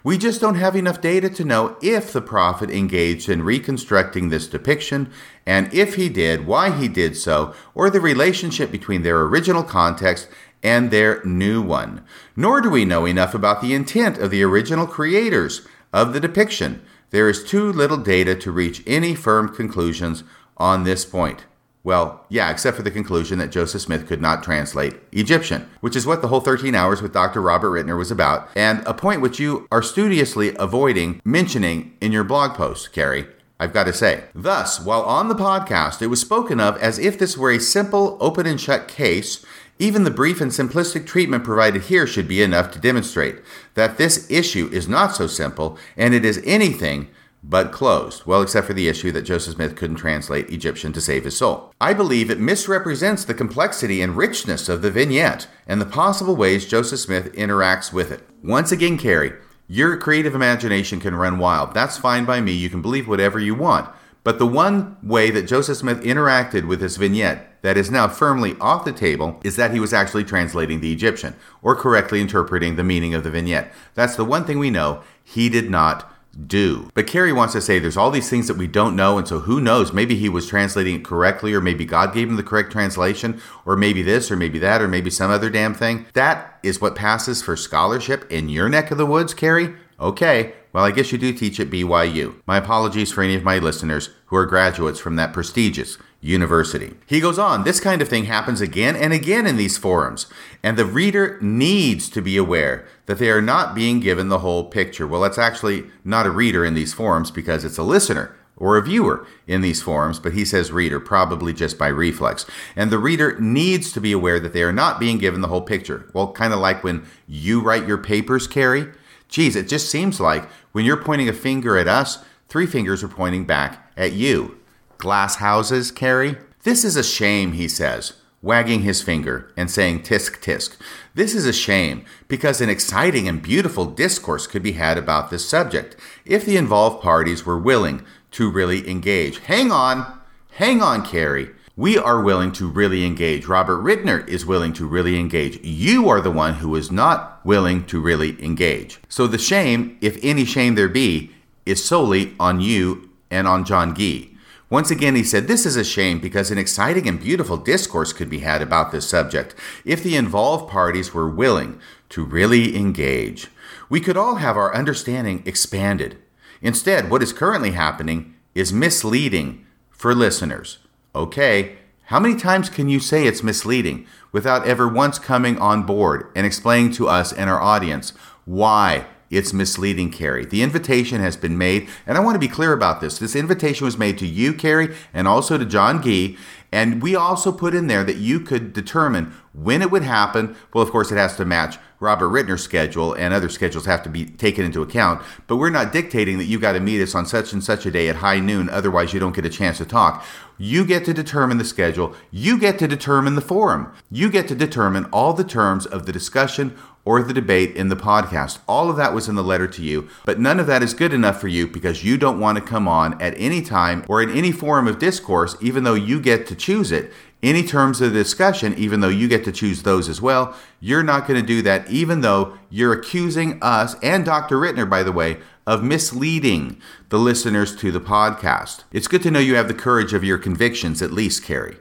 We just don't have enough data to know if the prophet engaged in reconstructing this depiction, and if he did, why he did so, or the relationship between their original context and their new one. Nor do we know enough about the intent of the original creators of the depiction. There is too little data to reach any firm conclusions on this point. Well, yeah, except for the conclusion that Joseph Smith could not translate Egyptian, which is what the whole 13 hours with Dr. Robert Ritner was about, and a point which you are studiously avoiding mentioning in your blog post, Kerry. I've got to say. Thus, while on the podcast, it was spoken of as if this were a simple open and shut case, even the brief and simplistic treatment provided here should be enough to demonstrate that this issue is not so simple and it is anything but closed. Well, except for the issue that Joseph Smith couldn't translate Egyptian to save his soul. I believe it misrepresents the complexity and richness of the vignette and the possible ways Joseph Smith interacts with it. Once again, Kerry, your creative imagination can run wild. That's fine by me. You can believe whatever you want. But the one way that Joseph Smith interacted with this vignette that is now firmly off the table is that he was actually translating the Egyptian or correctly interpreting the meaning of the vignette. That's the one thing we know he did not do. But Kerry wants to say there's all these things that we don't know, and so who knows? Maybe he was translating it correctly, or maybe God gave him the correct translation, or maybe this, or maybe that, or maybe some other damn thing. That is what passes for scholarship in your neck of the woods, Kerry? Okay, well, I guess you do teach at BYU. My apologies for any of my listeners who are graduates from that prestigious university. He goes on, this kind of thing happens again and again in these forums, and the reader needs to be aware that they are not being given the whole picture. Well, it's actually not a reader in these forums because it's a listener or a viewer in these forums, but he says reader, probably just by reflex. And the reader needs to be aware that they are not being given the whole picture. Well, kind of like when you write your papers, Kerry. Geez, it just seems like when you're pointing a finger at us, three fingers are pointing back at you. Glass houses, Kerry? This is a shame, he says, wagging his finger and saying tisk tisk. This is a shame because an exciting and beautiful discourse could be had about this subject if the involved parties were willing to really engage. Hang on, hang on, Kerry. We are willing to really engage. Robert Ritner is willing to really engage. You are the one who is not willing to really engage. So the shame, if any shame there be, is solely on you and on John Gee. Once again, he said, This is a shame because an exciting and beautiful discourse could be had about this subject if the involved parties were willing to really engage. We could all have our understanding expanded. Instead, what is currently happening is misleading for listeners. Okay, how many times can you say it's misleading without ever once coming on board and explaining to us and our audience why it's misleading, Kerry? The invitation has been made, and I want to be clear about this. This invitation was made to you, Kerry, and also to John Gee, and we also put in there that you could determine when it would happen. Well, of course, it has to match Robert Ritner's schedule, and other schedules have to be taken into account. But we're not dictating that you got to meet us on such and such a day at high noon, otherwise, you don't get a chance to talk. You get to determine the schedule, you get to determine the forum, you get to determine all the terms of the discussion or the debate in the podcast. All of that was in the letter to you, but none of that is good enough for you because you don't want to come on at any time or in any forum of discourse, even though you get to choose it any terms of the discussion, even though you get to choose those as well. You're not going to do that, even though you're accusing us and Dr. Ritner, by the way, of misleading the listeners to the podcast. It's good to know you have the courage of your convictions, at least, Kerry.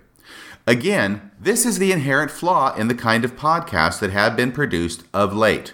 Again, this is the inherent flaw in the kind of podcasts that have been produced of late.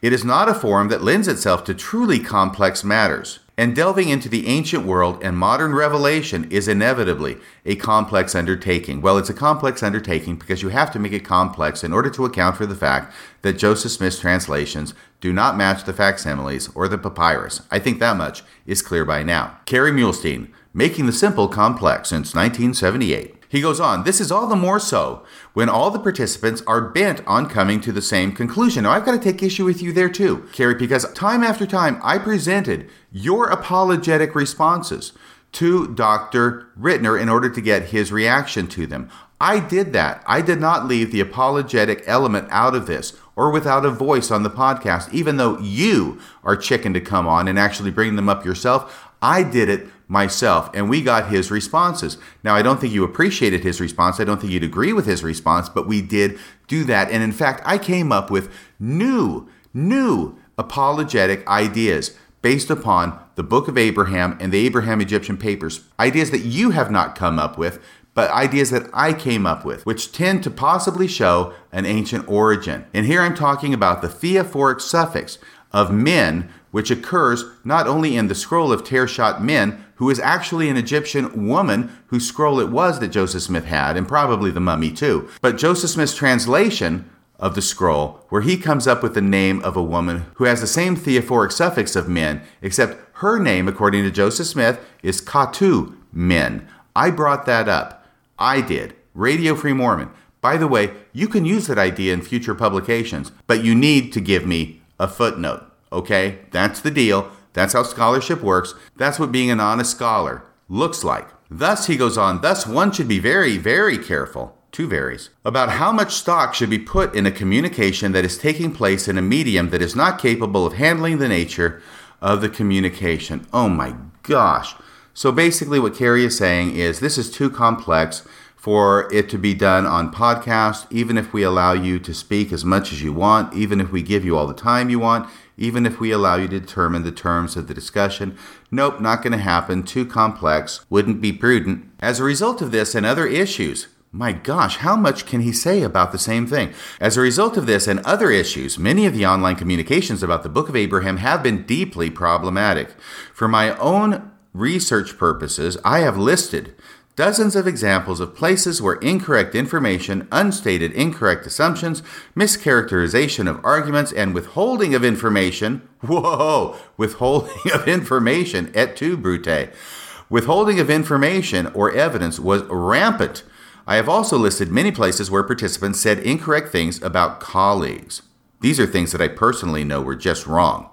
It is not a forum that lends itself to truly complex matters. And delving into the ancient world and modern revelation is inevitably a complex undertaking. Well, it's a complex undertaking because you have to make it complex in order to account for the fact that Joseph Smith's translations do not match the facsimiles or the papyrus. I think that much is clear by now. Kerry Muhlestein, Making the Simple Complex since 1978. He goes on, this is all the more so when all the participants are bent on coming to the same conclusion. Now, I've got to take issue with you there too, Kerry, because time after time I presented your apologetic responses to Dr. Ritner in order to get his reaction to them. I did that. I did not leave the apologetic element out of this or without a voice on the podcast, even though you are chicken to come on and actually bring them up yourself. I did it myself, and we got his responses. Now, I don't think you appreciated his response. I don't think you'd agree with his response, but we did do that. And in fact, I came up with new, new apologetic ideas based upon the Book of Abraham and the Abraham Egyptian papers. Ideas that you have not come up with, but ideas that I came up with, which tend to possibly show an ancient origin. And here I'm talking about the theophoric suffix of men, which occurs not only in the scroll of Tershat Men, who is actually an Egyptian woman whose scroll it was that Joseph Smith had, and probably the mummy too, but Joseph Smith's translation of the scroll, where he comes up with the name of a woman who has the same theophoric suffix of men, except her name, according to Joseph Smith, is Katu Men. I brought that up. I did. Radio Free Mormon. By the way, you can use that idea in future publications, but you need to give me a footnote. Okay? That's the deal. That's how scholarship works. That's what being an honest scholar looks like. Thus, he goes on, thus one should be very, very careful, two varies, about how much stock should be put in a communication that is taking place in a medium that is not capable of handling the nature of the communication. Oh my gosh. So basically, what Kerry is saying is this is too complex for it to be done on podcast, even if we allow you to speak as much as you want, even if we give you all the time you want, even if we allow you to determine the terms of the discussion. Nope, not going to happen. Too complex. Wouldn't be prudent. As a result of this and other issues, my gosh, how much can he say about the same thing? As a result of this and other issues, many of the online communications about the Book of Abraham have been deeply problematic. For my own research purposes, I have listed dozens of examples of places where incorrect information, unstated incorrect assumptions, mischaracterization of arguments, and withholding of information whoa, withholding of information et tu, Brute. Withholding of information or evidence was rampant. I have also listed many places where participants said incorrect things about colleagues. These are things that I personally know were just wrong.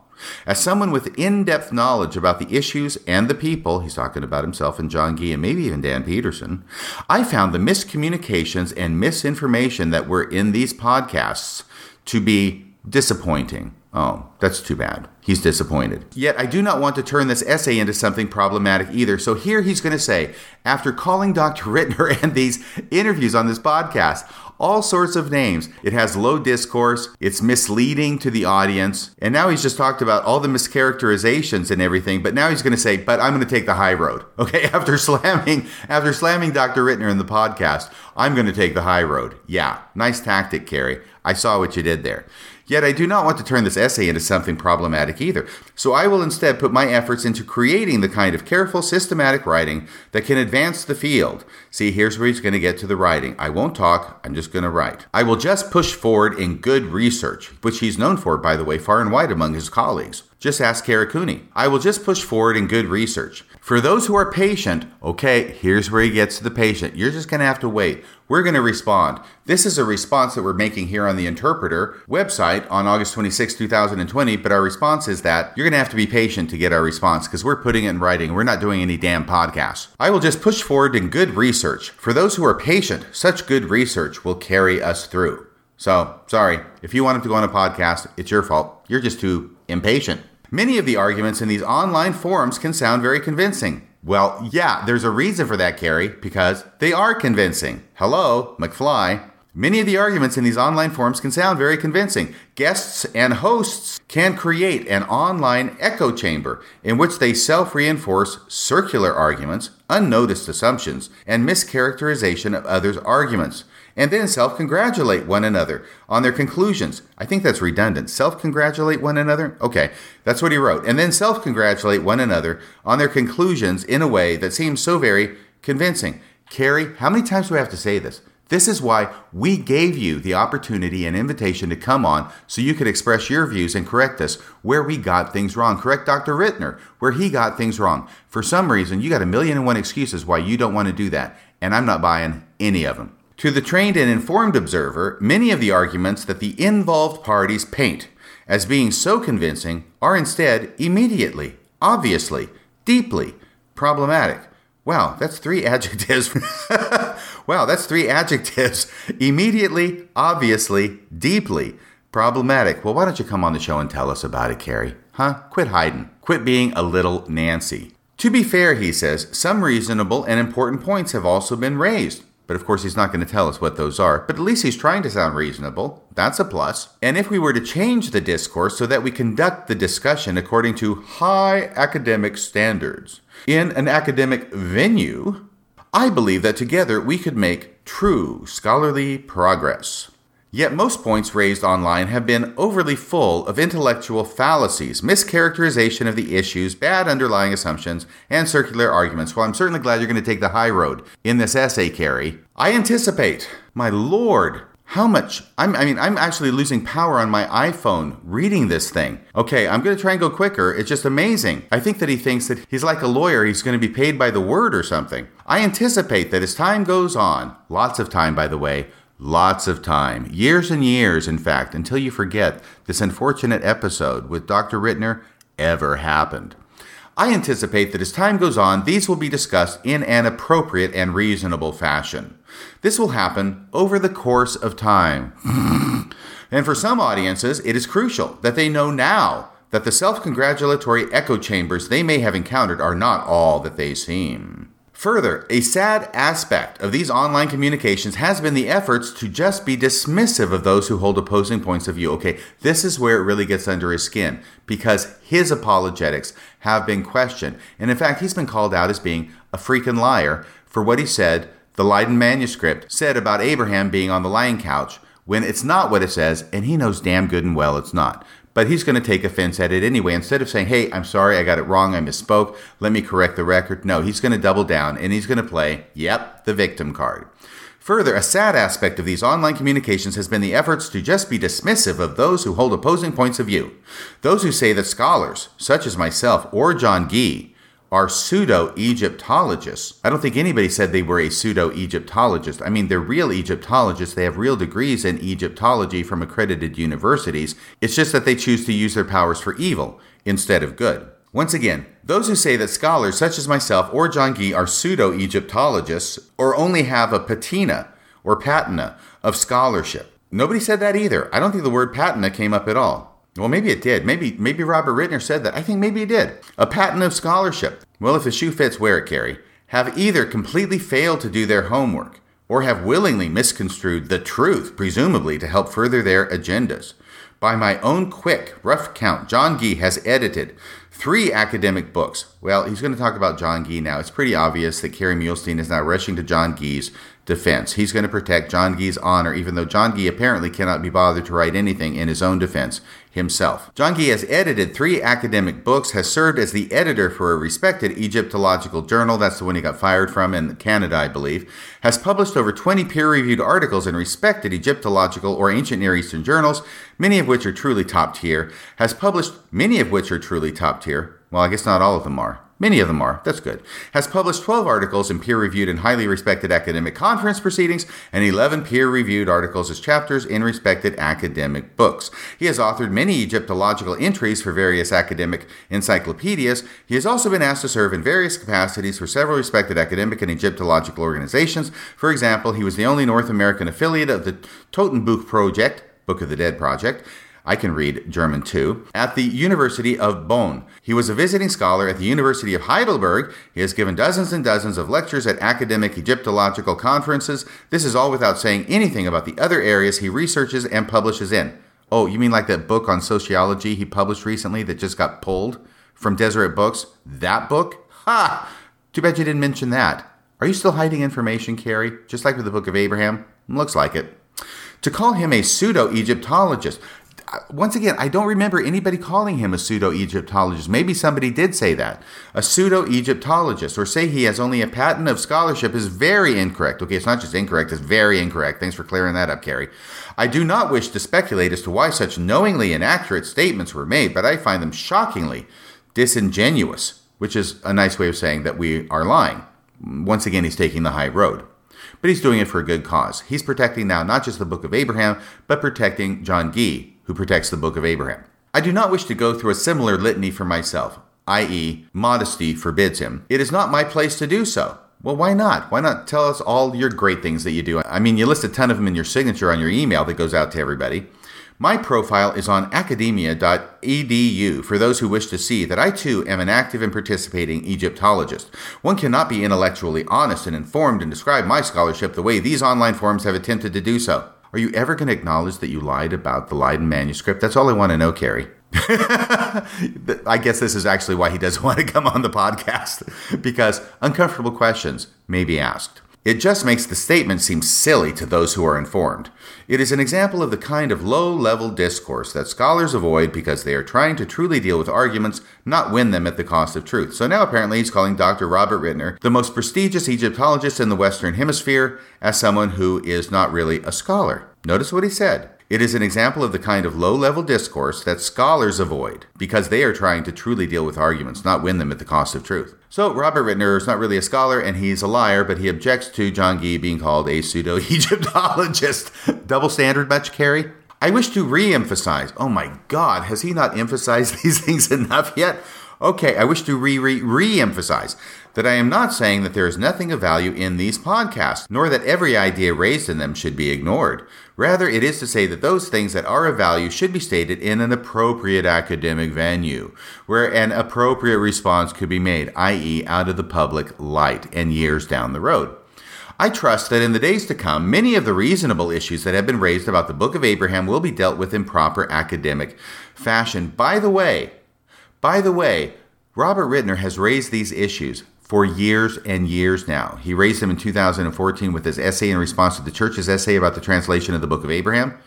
As someone with in depth knowledge about the issues and the people, he's talking about himself and John Gee and maybe even Dan Peterson, I found the miscommunications and misinformation that were in these podcasts to be disappointing. Oh, that's too bad. He's disappointed. Yet I do not want to turn this essay into something problematic either. So here he's going to say, after calling Dr. Ritner and these interviews on this podcast, all sorts of names. It has low discourse, it's misleading to the audience. And now he's just talked about all the mischaracterizations and everything, but now he's going to say, "But I'm going to take the high road." Okay, after slamming after slamming Dr. Ritner in the podcast, I'm going to take the high road. Yeah, nice tactic, Kerry. I saw what you did there. Yet I do not want to turn this essay into something problematic either, so I will instead put my efforts into creating the kind of careful, systematic writing that can advance the field. See, here's where he's going to get to the writing. I won't talk, I'm just going to write. I will just push forward in good research, which he's known for, by the way, far and wide among his colleagues. Just ask Kara Cooney. I will just push forward in good research. For those who are patient, okay, here's where he gets to the patient. You're just going to have to wait. We're going to respond. This is a response that we're making here on the Interpreter website on August 26, 2020. But our response is that you're going to have to be patient to get our response because we're putting it in writing. We're not doing any damn podcasts. I will just push forward in good research. For those who are patient, such good research will carry us through. So, sorry, if you wanted to go on a podcast, it's your fault. You're just too impatient. Many of the arguments in these online forums can sound very convincing. Well, yeah, there's a reason for that, Kerry, because they are convincing. Hello, McFly. Many of the arguments in these online forums can sound very convincing. Guests and hosts can create an online echo chamber in which they self reinforce circular arguments, unnoticed assumptions, and mischaracterization of others' arguments and then self congratulate one another on their conclusions. I think that's redundant. Self congratulate one another? Okay, that's what he wrote. And then self congratulate one another on their conclusions in a way that seems so very convincing. Kerry, how many times do I have to say this? This is why we gave you the opportunity and invitation to come on so you could express your views and correct us where we got things wrong. Correct Dr. Ritner where he got things wrong. For some reason, you got a million and one excuses why you don't want to do that, and I'm not buying any of them. To the trained and informed observer, many of the arguments that the involved parties paint as being so convincing are instead immediately, obviously, deeply problematic. Wow, that's three adjectives. wow, that's three adjectives. Immediately, obviously, deeply problematic. Well, why don't you come on the show and tell us about it, Kerry? Huh? Quit hiding. Quit being a little Nancy. To be fair, he says, some reasonable and important points have also been raised. But of course, he's not going to tell us what those are. But at least he's trying to sound reasonable. That's a plus. And if we were to change the discourse so that we conduct the discussion according to high academic standards in an academic venue, I believe that together we could make true scholarly progress. Yet most points raised online have been overly full of intellectual fallacies, mischaracterization of the issues, bad underlying assumptions, and circular arguments. Well, I'm certainly glad you're going to take the high road in this essay, Kerry. I anticipate, my lord, how much I'm, i mean i'm actually losing power on my iphone reading this thing. Okay i'm going to try and go quicker. It's just amazing. I think that he thinks that he's like a lawyer. He's going to be paid by the word or something. I anticipate that as time goes on lots of time by the way Lots of time, years and years, in fact, until you forget this unfortunate episode with Dr. Ritner ever happened. I anticipate that as time goes on, these will be discussed in an appropriate and reasonable fashion. This will happen over the course of time. and for some audiences, it is crucial that they know now that the self congratulatory echo chambers they may have encountered are not all that they seem. Further, a sad aspect of these online communications has been the efforts to just be dismissive of those who hold opposing points of view. Okay, this is where it really gets under his skin because his apologetics have been questioned. And in fact, he's been called out as being a freaking liar for what he said the Leiden manuscript said about Abraham being on the lion couch when it's not what it says, and he knows damn good and well it's not but he's going to take offense at it anyway. Instead of saying, hey, I'm sorry, I got it wrong, I misspoke, let me correct the record. No, he's going to double down and he's going to play, yep, the victim card. Further, a sad aspect of these online communications has been the efforts to just be dismissive of those who hold opposing points of view. Those who say that scholars, such as myself or John Gee, are pseudo Egyptologists. I don't think anybody said they were a pseudo Egyptologist. I mean, they're real Egyptologists. They have real degrees in Egyptology from accredited universities. It's just that they choose to use their powers for evil instead of good. Once again, those who say that scholars such as myself or John Gee are pseudo Egyptologists or only have a patina or patina of scholarship. Nobody said that either. I don't think the word patina came up at all. Well, maybe it did. Maybe maybe Robert Ritner said that. I think maybe he did. A patent of scholarship. Well, if the shoe fits, wear it, Kerry. Have either completely failed to do their homework or have willingly misconstrued the truth, presumably to help further their agendas. By my own quick, rough count, John Gee has edited three academic books. Well, he's going to talk about John Gee now. It's pretty obvious that Kerry Muhlestein is now rushing to John Gee's defense. He's going to protect John Gee's honor, even though John Gee apparently cannot be bothered to write anything in his own defense himself. John Gee has edited three academic books, has served as the editor for a respected Egyptological journal, that's the one he got fired from in Canada, I believe, has published over 20 peer reviewed articles in respected Egyptological or ancient Near Eastern journals, many of which are truly top tier, has published many of which are truly top tier. Well, I guess not all of them are. Many of them are. That's good. Has published 12 articles in peer reviewed and highly respected academic conference proceedings and 11 peer reviewed articles as chapters in respected academic books. He has authored many Egyptological entries for various academic encyclopedias. He has also been asked to serve in various capacities for several respected academic and Egyptological organizations. For example, he was the only North American affiliate of the Totenbuch Project, Book of the Dead Project, I can read German too, at the University of Bonn. He was a visiting scholar at the University of Heidelberg. He has given dozens and dozens of lectures at academic Egyptological conferences. This is all without saying anything about the other areas he researches and publishes in. Oh, you mean like that book on sociology he published recently that just got pulled from Deseret Books? That book? Ha! Too bad you didn't mention that. Are you still hiding information, Kerry? Just like with the Book of Abraham? Looks like it. To call him a pseudo Egyptologist, once again, I don't remember anybody calling him a pseudo Egyptologist. Maybe somebody did say that. A pseudo Egyptologist, or say he has only a patent of scholarship, is very incorrect. Okay, it's not just incorrect, it's very incorrect. Thanks for clearing that up, Kerry. I do not wish to speculate as to why such knowingly inaccurate statements were made, but I find them shockingly disingenuous, which is a nice way of saying that we are lying. Once again, he's taking the high road. But he's doing it for a good cause. He's protecting now not just the Book of Abraham, but protecting John Gee, who protects the Book of Abraham. I do not wish to go through a similar litany for myself, i.e., modesty forbids him. It is not my place to do so. Well, why not? Why not tell us all your great things that you do? I mean, you list a ton of them in your signature on your email that goes out to everybody. My profile is on academia.edu for those who wish to see that I too am an active and participating Egyptologist. One cannot be intellectually honest and informed and describe my scholarship the way these online forums have attempted to do so. Are you ever going to acknowledge that you lied about the Leiden manuscript? That's all I want to know, Kerry. I guess this is actually why he doesn't want to come on the podcast, because uncomfortable questions may be asked. It just makes the statement seem silly to those who are informed. It is an example of the kind of low level discourse that scholars avoid because they are trying to truly deal with arguments, not win them at the cost of truth. So now apparently he's calling Dr. Robert Ritner, the most prestigious Egyptologist in the Western Hemisphere, as someone who is not really a scholar. Notice what he said. It is an example of the kind of low level discourse that scholars avoid because they are trying to truly deal with arguments, not win them at the cost of truth. So, Robert Ritner is not really a scholar and he's a liar, but he objects to John Gee being called a pseudo Egyptologist. Double standard much, Kerry? I wish to re emphasize. Oh my God, has he not emphasized these things enough yet? Okay, I wish to re re re emphasize that I am not saying that there is nothing of value in these podcasts, nor that every idea raised in them should be ignored. Rather, it is to say that those things that are of value should be stated in an appropriate academic venue, where an appropriate response could be made, i.e., out of the public light and years down the road. I trust that in the days to come, many of the reasonable issues that have been raised about the Book of Abraham will be dealt with in proper academic fashion. By the way, by the way, Robert Ritner has raised these issues for years and years now. He raised them in 2014 with his essay in response to the church's essay about the translation of the Book of Abraham.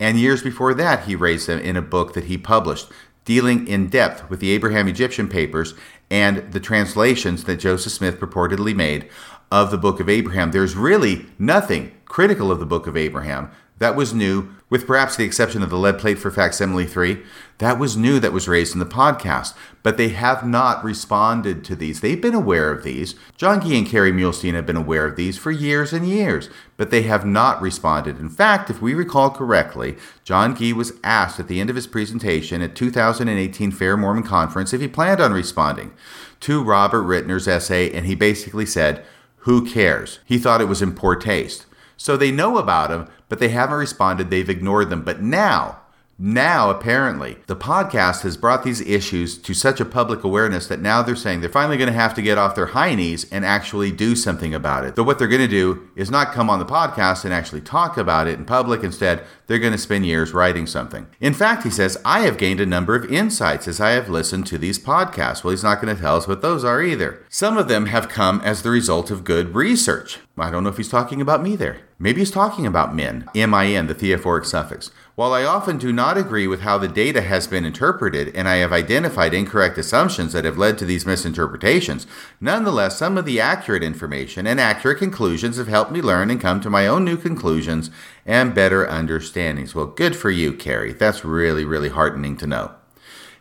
And years before that, he raised them in a book that he published dealing in depth with the Abraham Egyptian papers and the translations that Joseph Smith purportedly made of the Book of Abraham. There's really nothing critical of the Book of Abraham that was new, with perhaps the exception of the lead plate for facsimile 3. That was new that was raised in the podcast, but they have not responded to these. They've been aware of these. John Gee and Kerry Muhlestein have been aware of these for years and years, but they have not responded. In fact, if we recall correctly, John Gee was asked at the end of his presentation at 2018 Fair Mormon Conference if he planned on responding to Robert Ritner's essay, and he basically said, Who cares? He thought it was in poor taste. So they know about them, but they haven't responded. They've ignored them. But now, now, apparently, the podcast has brought these issues to such a public awareness that now they're saying they're finally going to have to get off their high knees and actually do something about it. So, what they're going to do is not come on the podcast and actually talk about it in public. Instead, they're going to spend years writing something. In fact, he says, I have gained a number of insights as I have listened to these podcasts. Well, he's not going to tell us what those are either. Some of them have come as the result of good research. I don't know if he's talking about me there. Maybe he's talking about men, M-I-N, the theophoric suffix. While I often do not agree with how the data has been interpreted and I have identified incorrect assumptions that have led to these misinterpretations, nonetheless, some of the accurate information and accurate conclusions have helped me learn and come to my own new conclusions and better understandings. Well, good for you, Kerry. That's really, really heartening to know.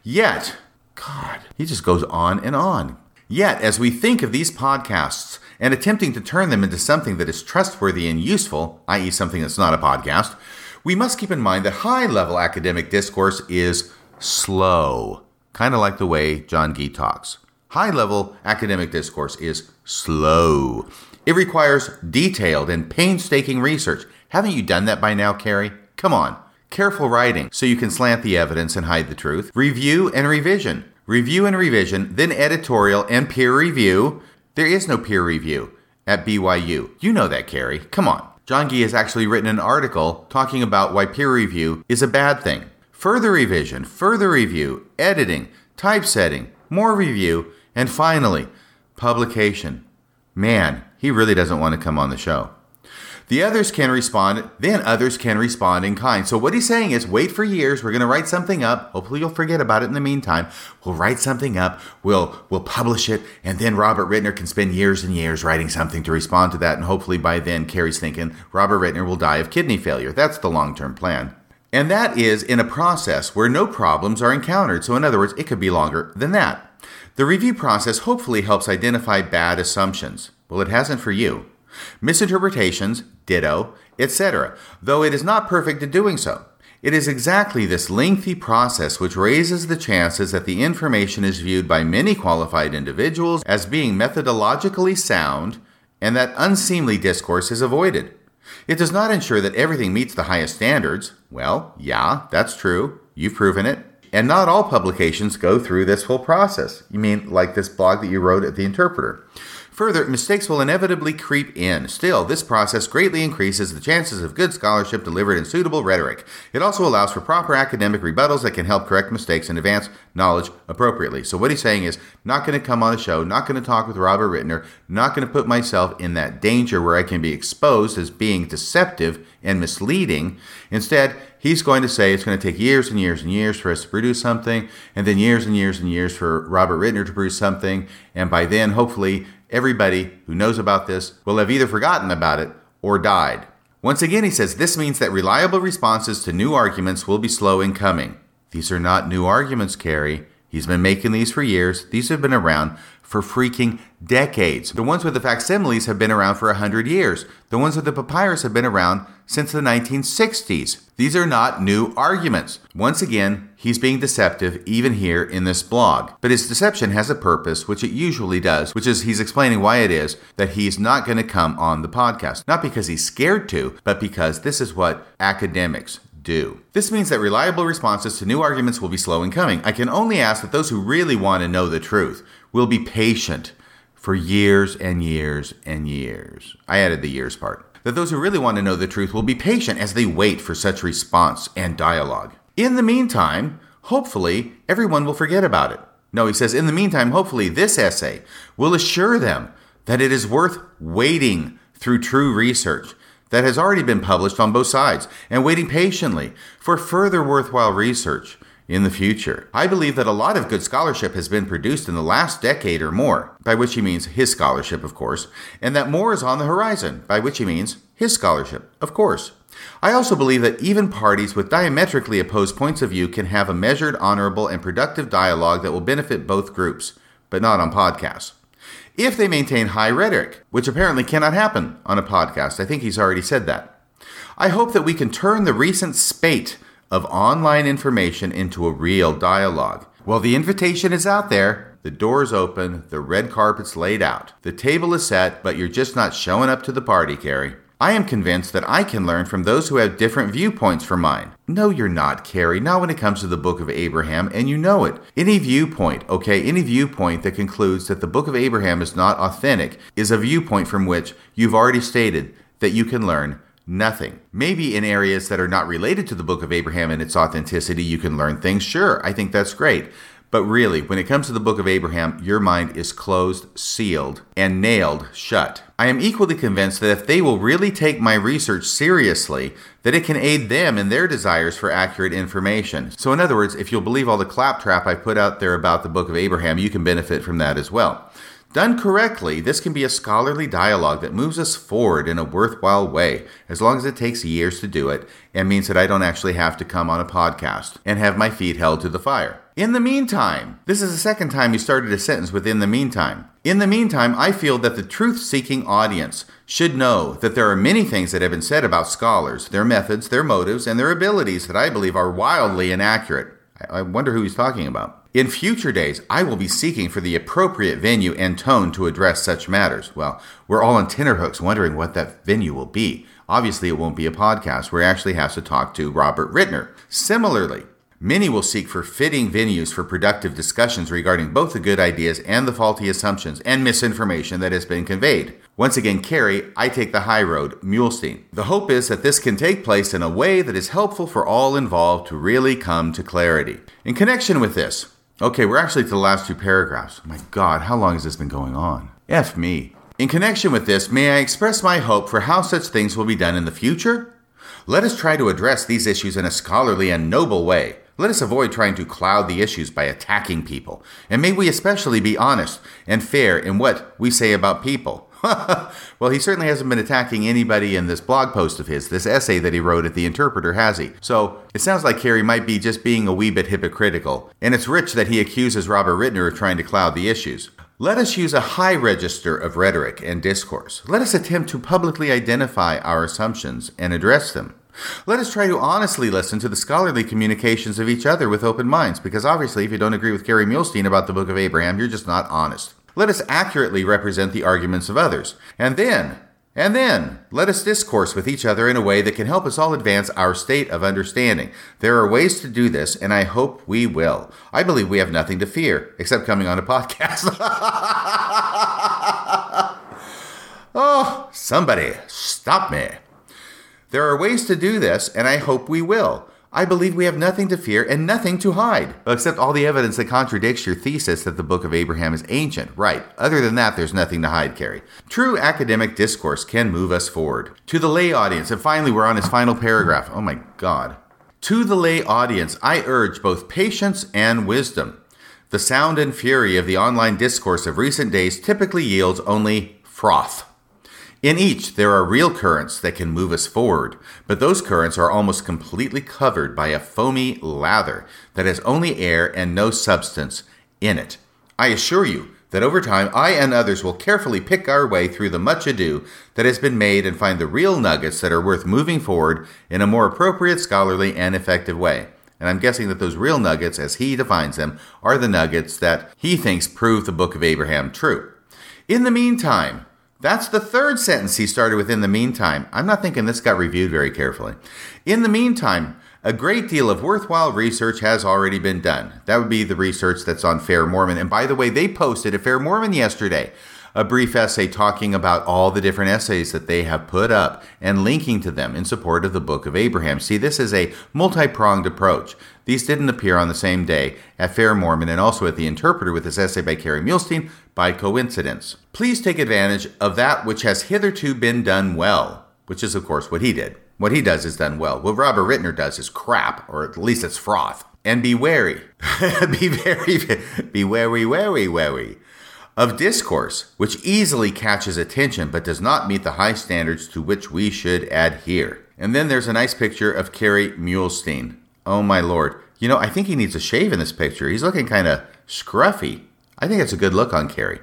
Yet, God, he just goes on and on. Yet, as we think of these podcasts and attempting to turn them into something that is trustworthy and useful, i.e., something that's not a podcast, we must keep in mind that high level academic discourse is slow, kind of like the way John Gee talks. High level academic discourse is slow. It requires detailed and painstaking research. Haven't you done that by now, Kerry? Come on. Careful writing so you can slant the evidence and hide the truth. Review and revision. Review and revision, then editorial and peer review. There is no peer review at BYU. You know that, Kerry. Come on. John Gee has actually written an article talking about why peer review is a bad thing. Further revision, further review, editing, typesetting, more review, and finally, publication. Man, he really doesn't want to come on the show. The others can respond, then others can respond in kind. So what he's saying is wait for years, we're going to write something up. Hopefully you'll forget about it in the meantime. We'll write something up, we'll we'll publish it, and then Robert Ritner can spend years and years writing something to respond to that and hopefully by then Kerry's thinking Robert Ritner will die of kidney failure. That's the long-term plan. And that is in a process where no problems are encountered. So in other words, it could be longer than that. The review process hopefully helps identify bad assumptions. Well, it hasn't for you. Misinterpretations, ditto, etc., though it is not perfect at doing so. It is exactly this lengthy process which raises the chances that the information is viewed by many qualified individuals as being methodologically sound and that unseemly discourse is avoided. It does not ensure that everything meets the highest standards. Well, yeah, that's true. You've proven it. And not all publications go through this whole process. You mean like this blog that you wrote at The Interpreter? Further, mistakes will inevitably creep in. Still, this process greatly increases the chances of good scholarship delivered in suitable rhetoric. It also allows for proper academic rebuttals that can help correct mistakes and advance knowledge appropriately. So, what he's saying is not going to come on a show, not going to talk with Robert Ritner, not going to put myself in that danger where I can be exposed as being deceptive and misleading. Instead, he's going to say it's going to take years and years and years for us to produce something, and then years and years and years for Robert Ritner to produce something, and by then, hopefully, Everybody who knows about this will have either forgotten about it or died. Once again, he says this means that reliable responses to new arguments will be slow in coming. These are not new arguments, Kerry. He's been making these for years. These have been around for freaking decades. The ones with the facsimiles have been around for 100 years. The ones with the papyrus have been around since the 1960s. These are not new arguments. Once again, he's being deceptive even here in this blog. But his deception has a purpose, which it usually does, which is he's explaining why it is that he's not going to come on the podcast. Not because he's scared to, but because this is what academics do. This means that reliable responses to new arguments will be slow in coming. I can only ask that those who really want to know the truth will be patient for years and years and years. I added the years part. That those who really want to know the truth will be patient as they wait for such response and dialogue. In the meantime, hopefully, everyone will forget about it. No, he says, in the meantime, hopefully, this essay will assure them that it is worth waiting through true research that has already been published on both sides and waiting patiently for further worthwhile research in the future. I believe that a lot of good scholarship has been produced in the last decade or more, by which he means his scholarship, of course, and that more is on the horizon, by which he means his scholarship, of course. I also believe that even parties with diametrically opposed points of view can have a measured, honorable, and productive dialogue that will benefit both groups, but not on podcasts. If they maintain high rhetoric, which apparently cannot happen on a podcast, I think he's already said that. I hope that we can turn the recent spate of online information into a real dialogue. Well, the invitation is out there, the door's open, the red carpet's laid out. The table is set, but you're just not showing up to the party, Kerry. I am convinced that I can learn from those who have different viewpoints from mine. No, you're not, Kerry. not when it comes to the Book of Abraham, and you know it. Any viewpoint, okay, any viewpoint that concludes that the Book of Abraham is not authentic is a viewpoint from which you've already stated that you can learn Nothing. Maybe in areas that are not related to the book of Abraham and its authenticity, you can learn things. Sure, I think that's great. But really, when it comes to the book of Abraham, your mind is closed, sealed, and nailed shut. I am equally convinced that if they will really take my research seriously, that it can aid them in their desires for accurate information. So in other words, if you'll believe all the claptrap I put out there about the book of Abraham, you can benefit from that as well. Done correctly, this can be a scholarly dialogue that moves us forward in a worthwhile way, as long as it takes years to do it and means that I don't actually have to come on a podcast and have my feet held to the fire. In the meantime, this is the second time you started a sentence with in the meantime. In the meantime, I feel that the truth seeking audience should know that there are many things that have been said about scholars, their methods, their motives, and their abilities that I believe are wildly inaccurate. I wonder who he's talking about. In future days, I will be seeking for the appropriate venue and tone to address such matters. Well, we're all on tenterhooks wondering what that venue will be. Obviously, it won't be a podcast where he actually has to talk to Robert Ritner. Similarly, Many will seek for fitting venues for productive discussions regarding both the good ideas and the faulty assumptions and misinformation that has been conveyed. Once again, Kerry, I take the high road, Muhlestein. The hope is that this can take place in a way that is helpful for all involved to really come to clarity. In connection with this, Okay, we're actually to the last two paragraphs. My God, how long has this been going on? F me. In connection with this, may I express my hope for how such things will be done in the future? Let us try to address these issues in a scholarly and noble way. Let us avoid trying to cloud the issues by attacking people. And may we especially be honest and fair in what we say about people. well, he certainly hasn't been attacking anybody in this blog post of his, this essay that he wrote at The Interpreter, has he? So it sounds like Kerry might be just being a wee bit hypocritical, and it's rich that he accuses Robert Ritner of trying to cloud the issues. Let us use a high register of rhetoric and discourse. Let us attempt to publicly identify our assumptions and address them. Let us try to honestly listen to the scholarly communications of each other with open minds, because obviously, if you don't agree with Kerry Muhlestein about the Book of Abraham, you're just not honest. Let us accurately represent the arguments of others. And then, And then, let us discourse with each other in a way that can help us all advance our state of understanding. There are ways to do this, and I hope we will. I believe we have nothing to fear, except coming on a podcast. oh, somebody, stop me. There are ways to do this, and I hope we will. I believe we have nothing to fear and nothing to hide, except all the evidence that contradicts your thesis that the Book of Abraham is ancient. Right. Other than that, there's nothing to hide, Kerry. True academic discourse can move us forward. To the lay audience, and finally, we're on his final paragraph. Oh my God. To the lay audience, I urge both patience and wisdom. The sound and fury of the online discourse of recent days typically yields only froth. In each, there are real currents that can move us forward, but those currents are almost completely covered by a foamy lather that has only air and no substance in it. I assure you that over time, I and others will carefully pick our way through the much ado that has been made and find the real nuggets that are worth moving forward in a more appropriate, scholarly, and effective way. And I'm guessing that those real nuggets, as he defines them, are the nuggets that he thinks prove the Book of Abraham true. In the meantime, that's the third sentence he started with in the meantime. I'm not thinking this got reviewed very carefully. In the meantime, a great deal of worthwhile research has already been done. That would be the research that's on Fair Mormon. And by the way, they posted a Fair Mormon yesterday a brief essay talking about all the different essays that they have put up and linking to them in support of the Book of Abraham. See, this is a multi pronged approach. These didn't appear on the same day at Fair Mormon and also at The Interpreter with this essay by Kerry Muhlestein by coincidence. Please take advantage of that which has hitherto been done well, which is, of course, what he did. What he does is done well. What Robert Ritner does is crap, or at least it's froth. And be wary. be very, be wary, wary, wary of discourse, which easily catches attention but does not meet the high standards to which we should adhere. And then there's a nice picture of Kerry Muhlestein. Oh my lord. You know, I think he needs a shave in this picture. He's looking kind of scruffy. I think it's a good look on Kerry.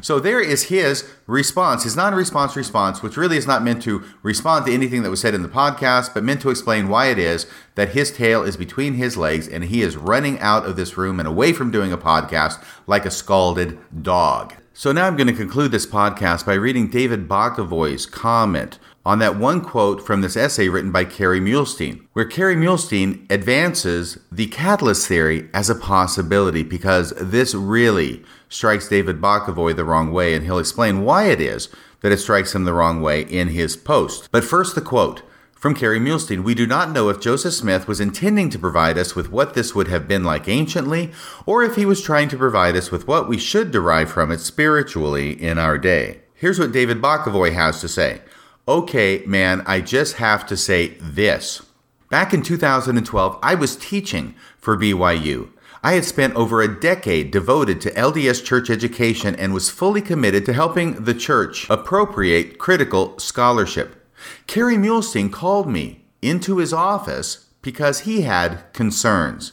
So there is his response, his non response response, which really is not meant to respond to anything that was said in the podcast, but meant to explain why it is that his tail is between his legs and he is running out of this room and away from doing a podcast like a scalded dog. So now I'm going to conclude this podcast by reading David Bokovoy's comment on that one quote from this essay written by Kerry Muhlestein, where Kerry Muhlestein advances the catalyst theory as a possibility because this really strikes David Bokovoy the wrong way, and he'll explain why it is that it strikes him the wrong way in his post. But first, the quote. From Kerry Muhlestein, we do not know if Joseph Smith was intending to provide us with what this would have been like anciently, or if he was trying to provide us with what we should derive from it spiritually in our day. Here's what David Bokovoy has to say okay, man, I just have to say this. Back in 2012, I was teaching for BYU. I had spent over a decade devoted to LDS church education and was fully committed to helping the church appropriate critical scholarship. Kerry Muhlestein called me into his office because he had concerns.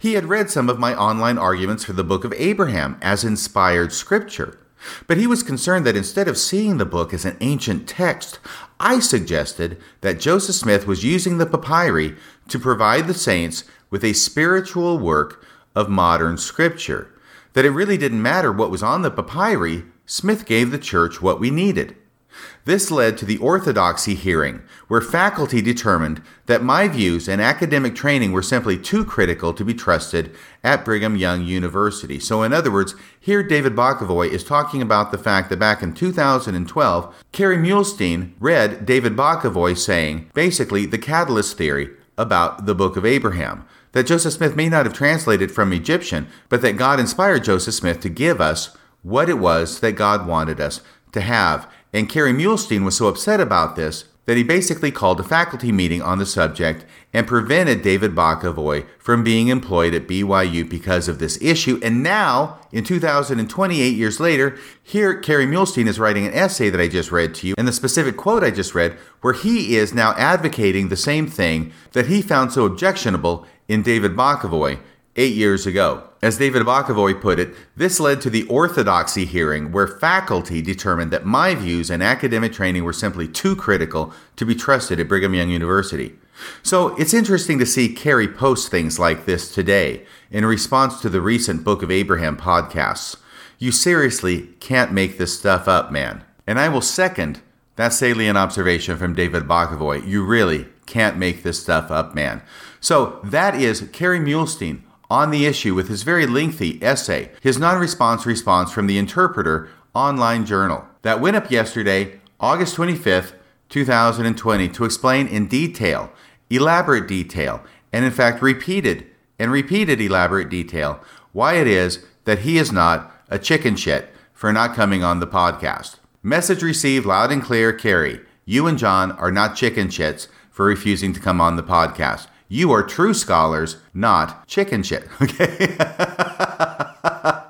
He had read some of my online arguments for the book of Abraham as inspired scripture. But he was concerned that instead of seeing the book as an ancient text, I suggested that Joseph Smith was using the papyri to provide the saints with a spiritual work of modern scripture. That it really didn't matter what was on the papyri, Smith gave the church what we needed. This led to the orthodoxy hearing, where faculty determined that my views and academic training were simply too critical to be trusted at Brigham Young University. So, in other words, here David Bokovoy is talking about the fact that back in 2012, Kerry Muhlestein read David Bokovoy saying basically the catalyst theory about the book of Abraham. That Joseph Smith may not have translated from Egyptian, but that God inspired Joseph Smith to give us what it was that God wanted us to have. And Kerry Muhlestein was so upset about this that he basically called a faculty meeting on the subject and prevented David Bokovoy from being employed at BYU because of this issue. And now, in 2028 years later, here Kerry Muhlestein is writing an essay that I just read to you, and the specific quote I just read, where he is now advocating the same thing that he found so objectionable in David Bokovoy eight years ago. As David Bokovoy put it, this led to the orthodoxy hearing where faculty determined that my views and academic training were simply too critical to be trusted at Brigham Young University. So it's interesting to see Kerry post things like this today in response to the recent Book of Abraham podcasts. You seriously can't make this stuff up, man. And I will second That salient observation from David Bokovoy. You really can't make this stuff up, man. So that is Kerry Muhlestein on the issue with his very lengthy essay, his non response response from the Interpreter online journal. That went up yesterday, August 25th, 2020, to explain in detail, elaborate detail, and in fact repeated and repeated elaborate detail why it is that he is not a chicken shit for not coming on the podcast. Message received loud and clear, Kerry. You and John are not chicken shits for refusing to come on the podcast. You are true scholars, not chicken shit. Okay?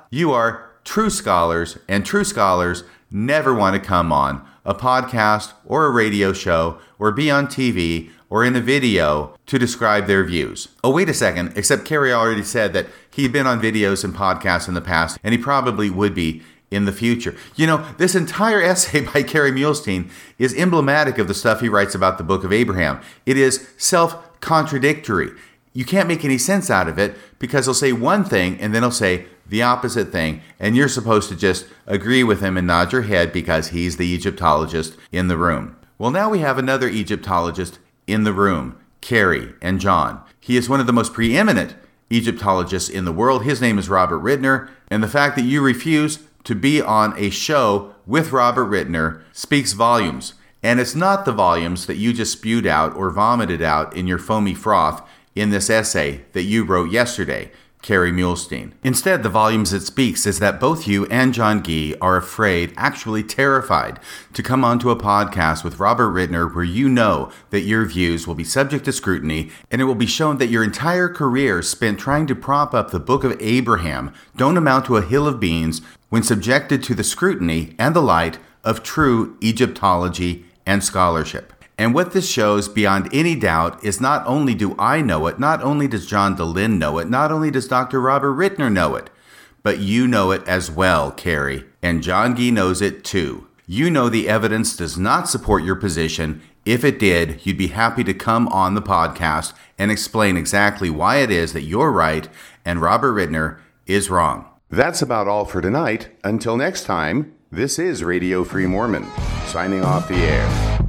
you are true scholars, and true scholars never want to come on a podcast or a radio show or be on TV or in a video to describe their views. Oh, wait a second, except Kerry already said that he'd been on videos and podcasts in the past, and he probably would be in the future. You know, this entire essay by Kerry Muhlestein is emblematic of the stuff he writes about the book of Abraham. It is self contradictory. You can't make any sense out of it because he'll say one thing and then he'll say the opposite thing, and you're supposed to just agree with him and nod your head because he's the Egyptologist in the room. Well, now we have another Egyptologist in the room, Kerry and John. He is one of the most preeminent Egyptologists in the world. His name is Robert Ritner, and the fact that you refuse to be on a show with Robert Ritner speaks volumes. And it's not the volumes that you just spewed out or vomited out in your foamy froth in this essay that you wrote yesterday. Kerry Muhlestein. Instead, the volumes it speaks is that both you and John Gee are afraid, actually terrified, to come onto a podcast with Robert Ritner where you know that your views will be subject to scrutiny and it will be shown that your entire career spent trying to prop up the Book of Abraham don't amount to a hill of beans when subjected to the scrutiny and the light of true Egyptology and scholarship. And what this shows beyond any doubt is not only do I know it, not only does John Dehlin know it, not only does Dr. Robert Ritner know it, but you know it as well, Kerry. And John Gee knows it too. You know the evidence does not support your position. If it did, you'd be happy to come on the podcast and explain exactly why it is that you're right and Robert Ritner is wrong. That's about all for tonight. Until next time, this is Radio Free Mormon, signing off the air.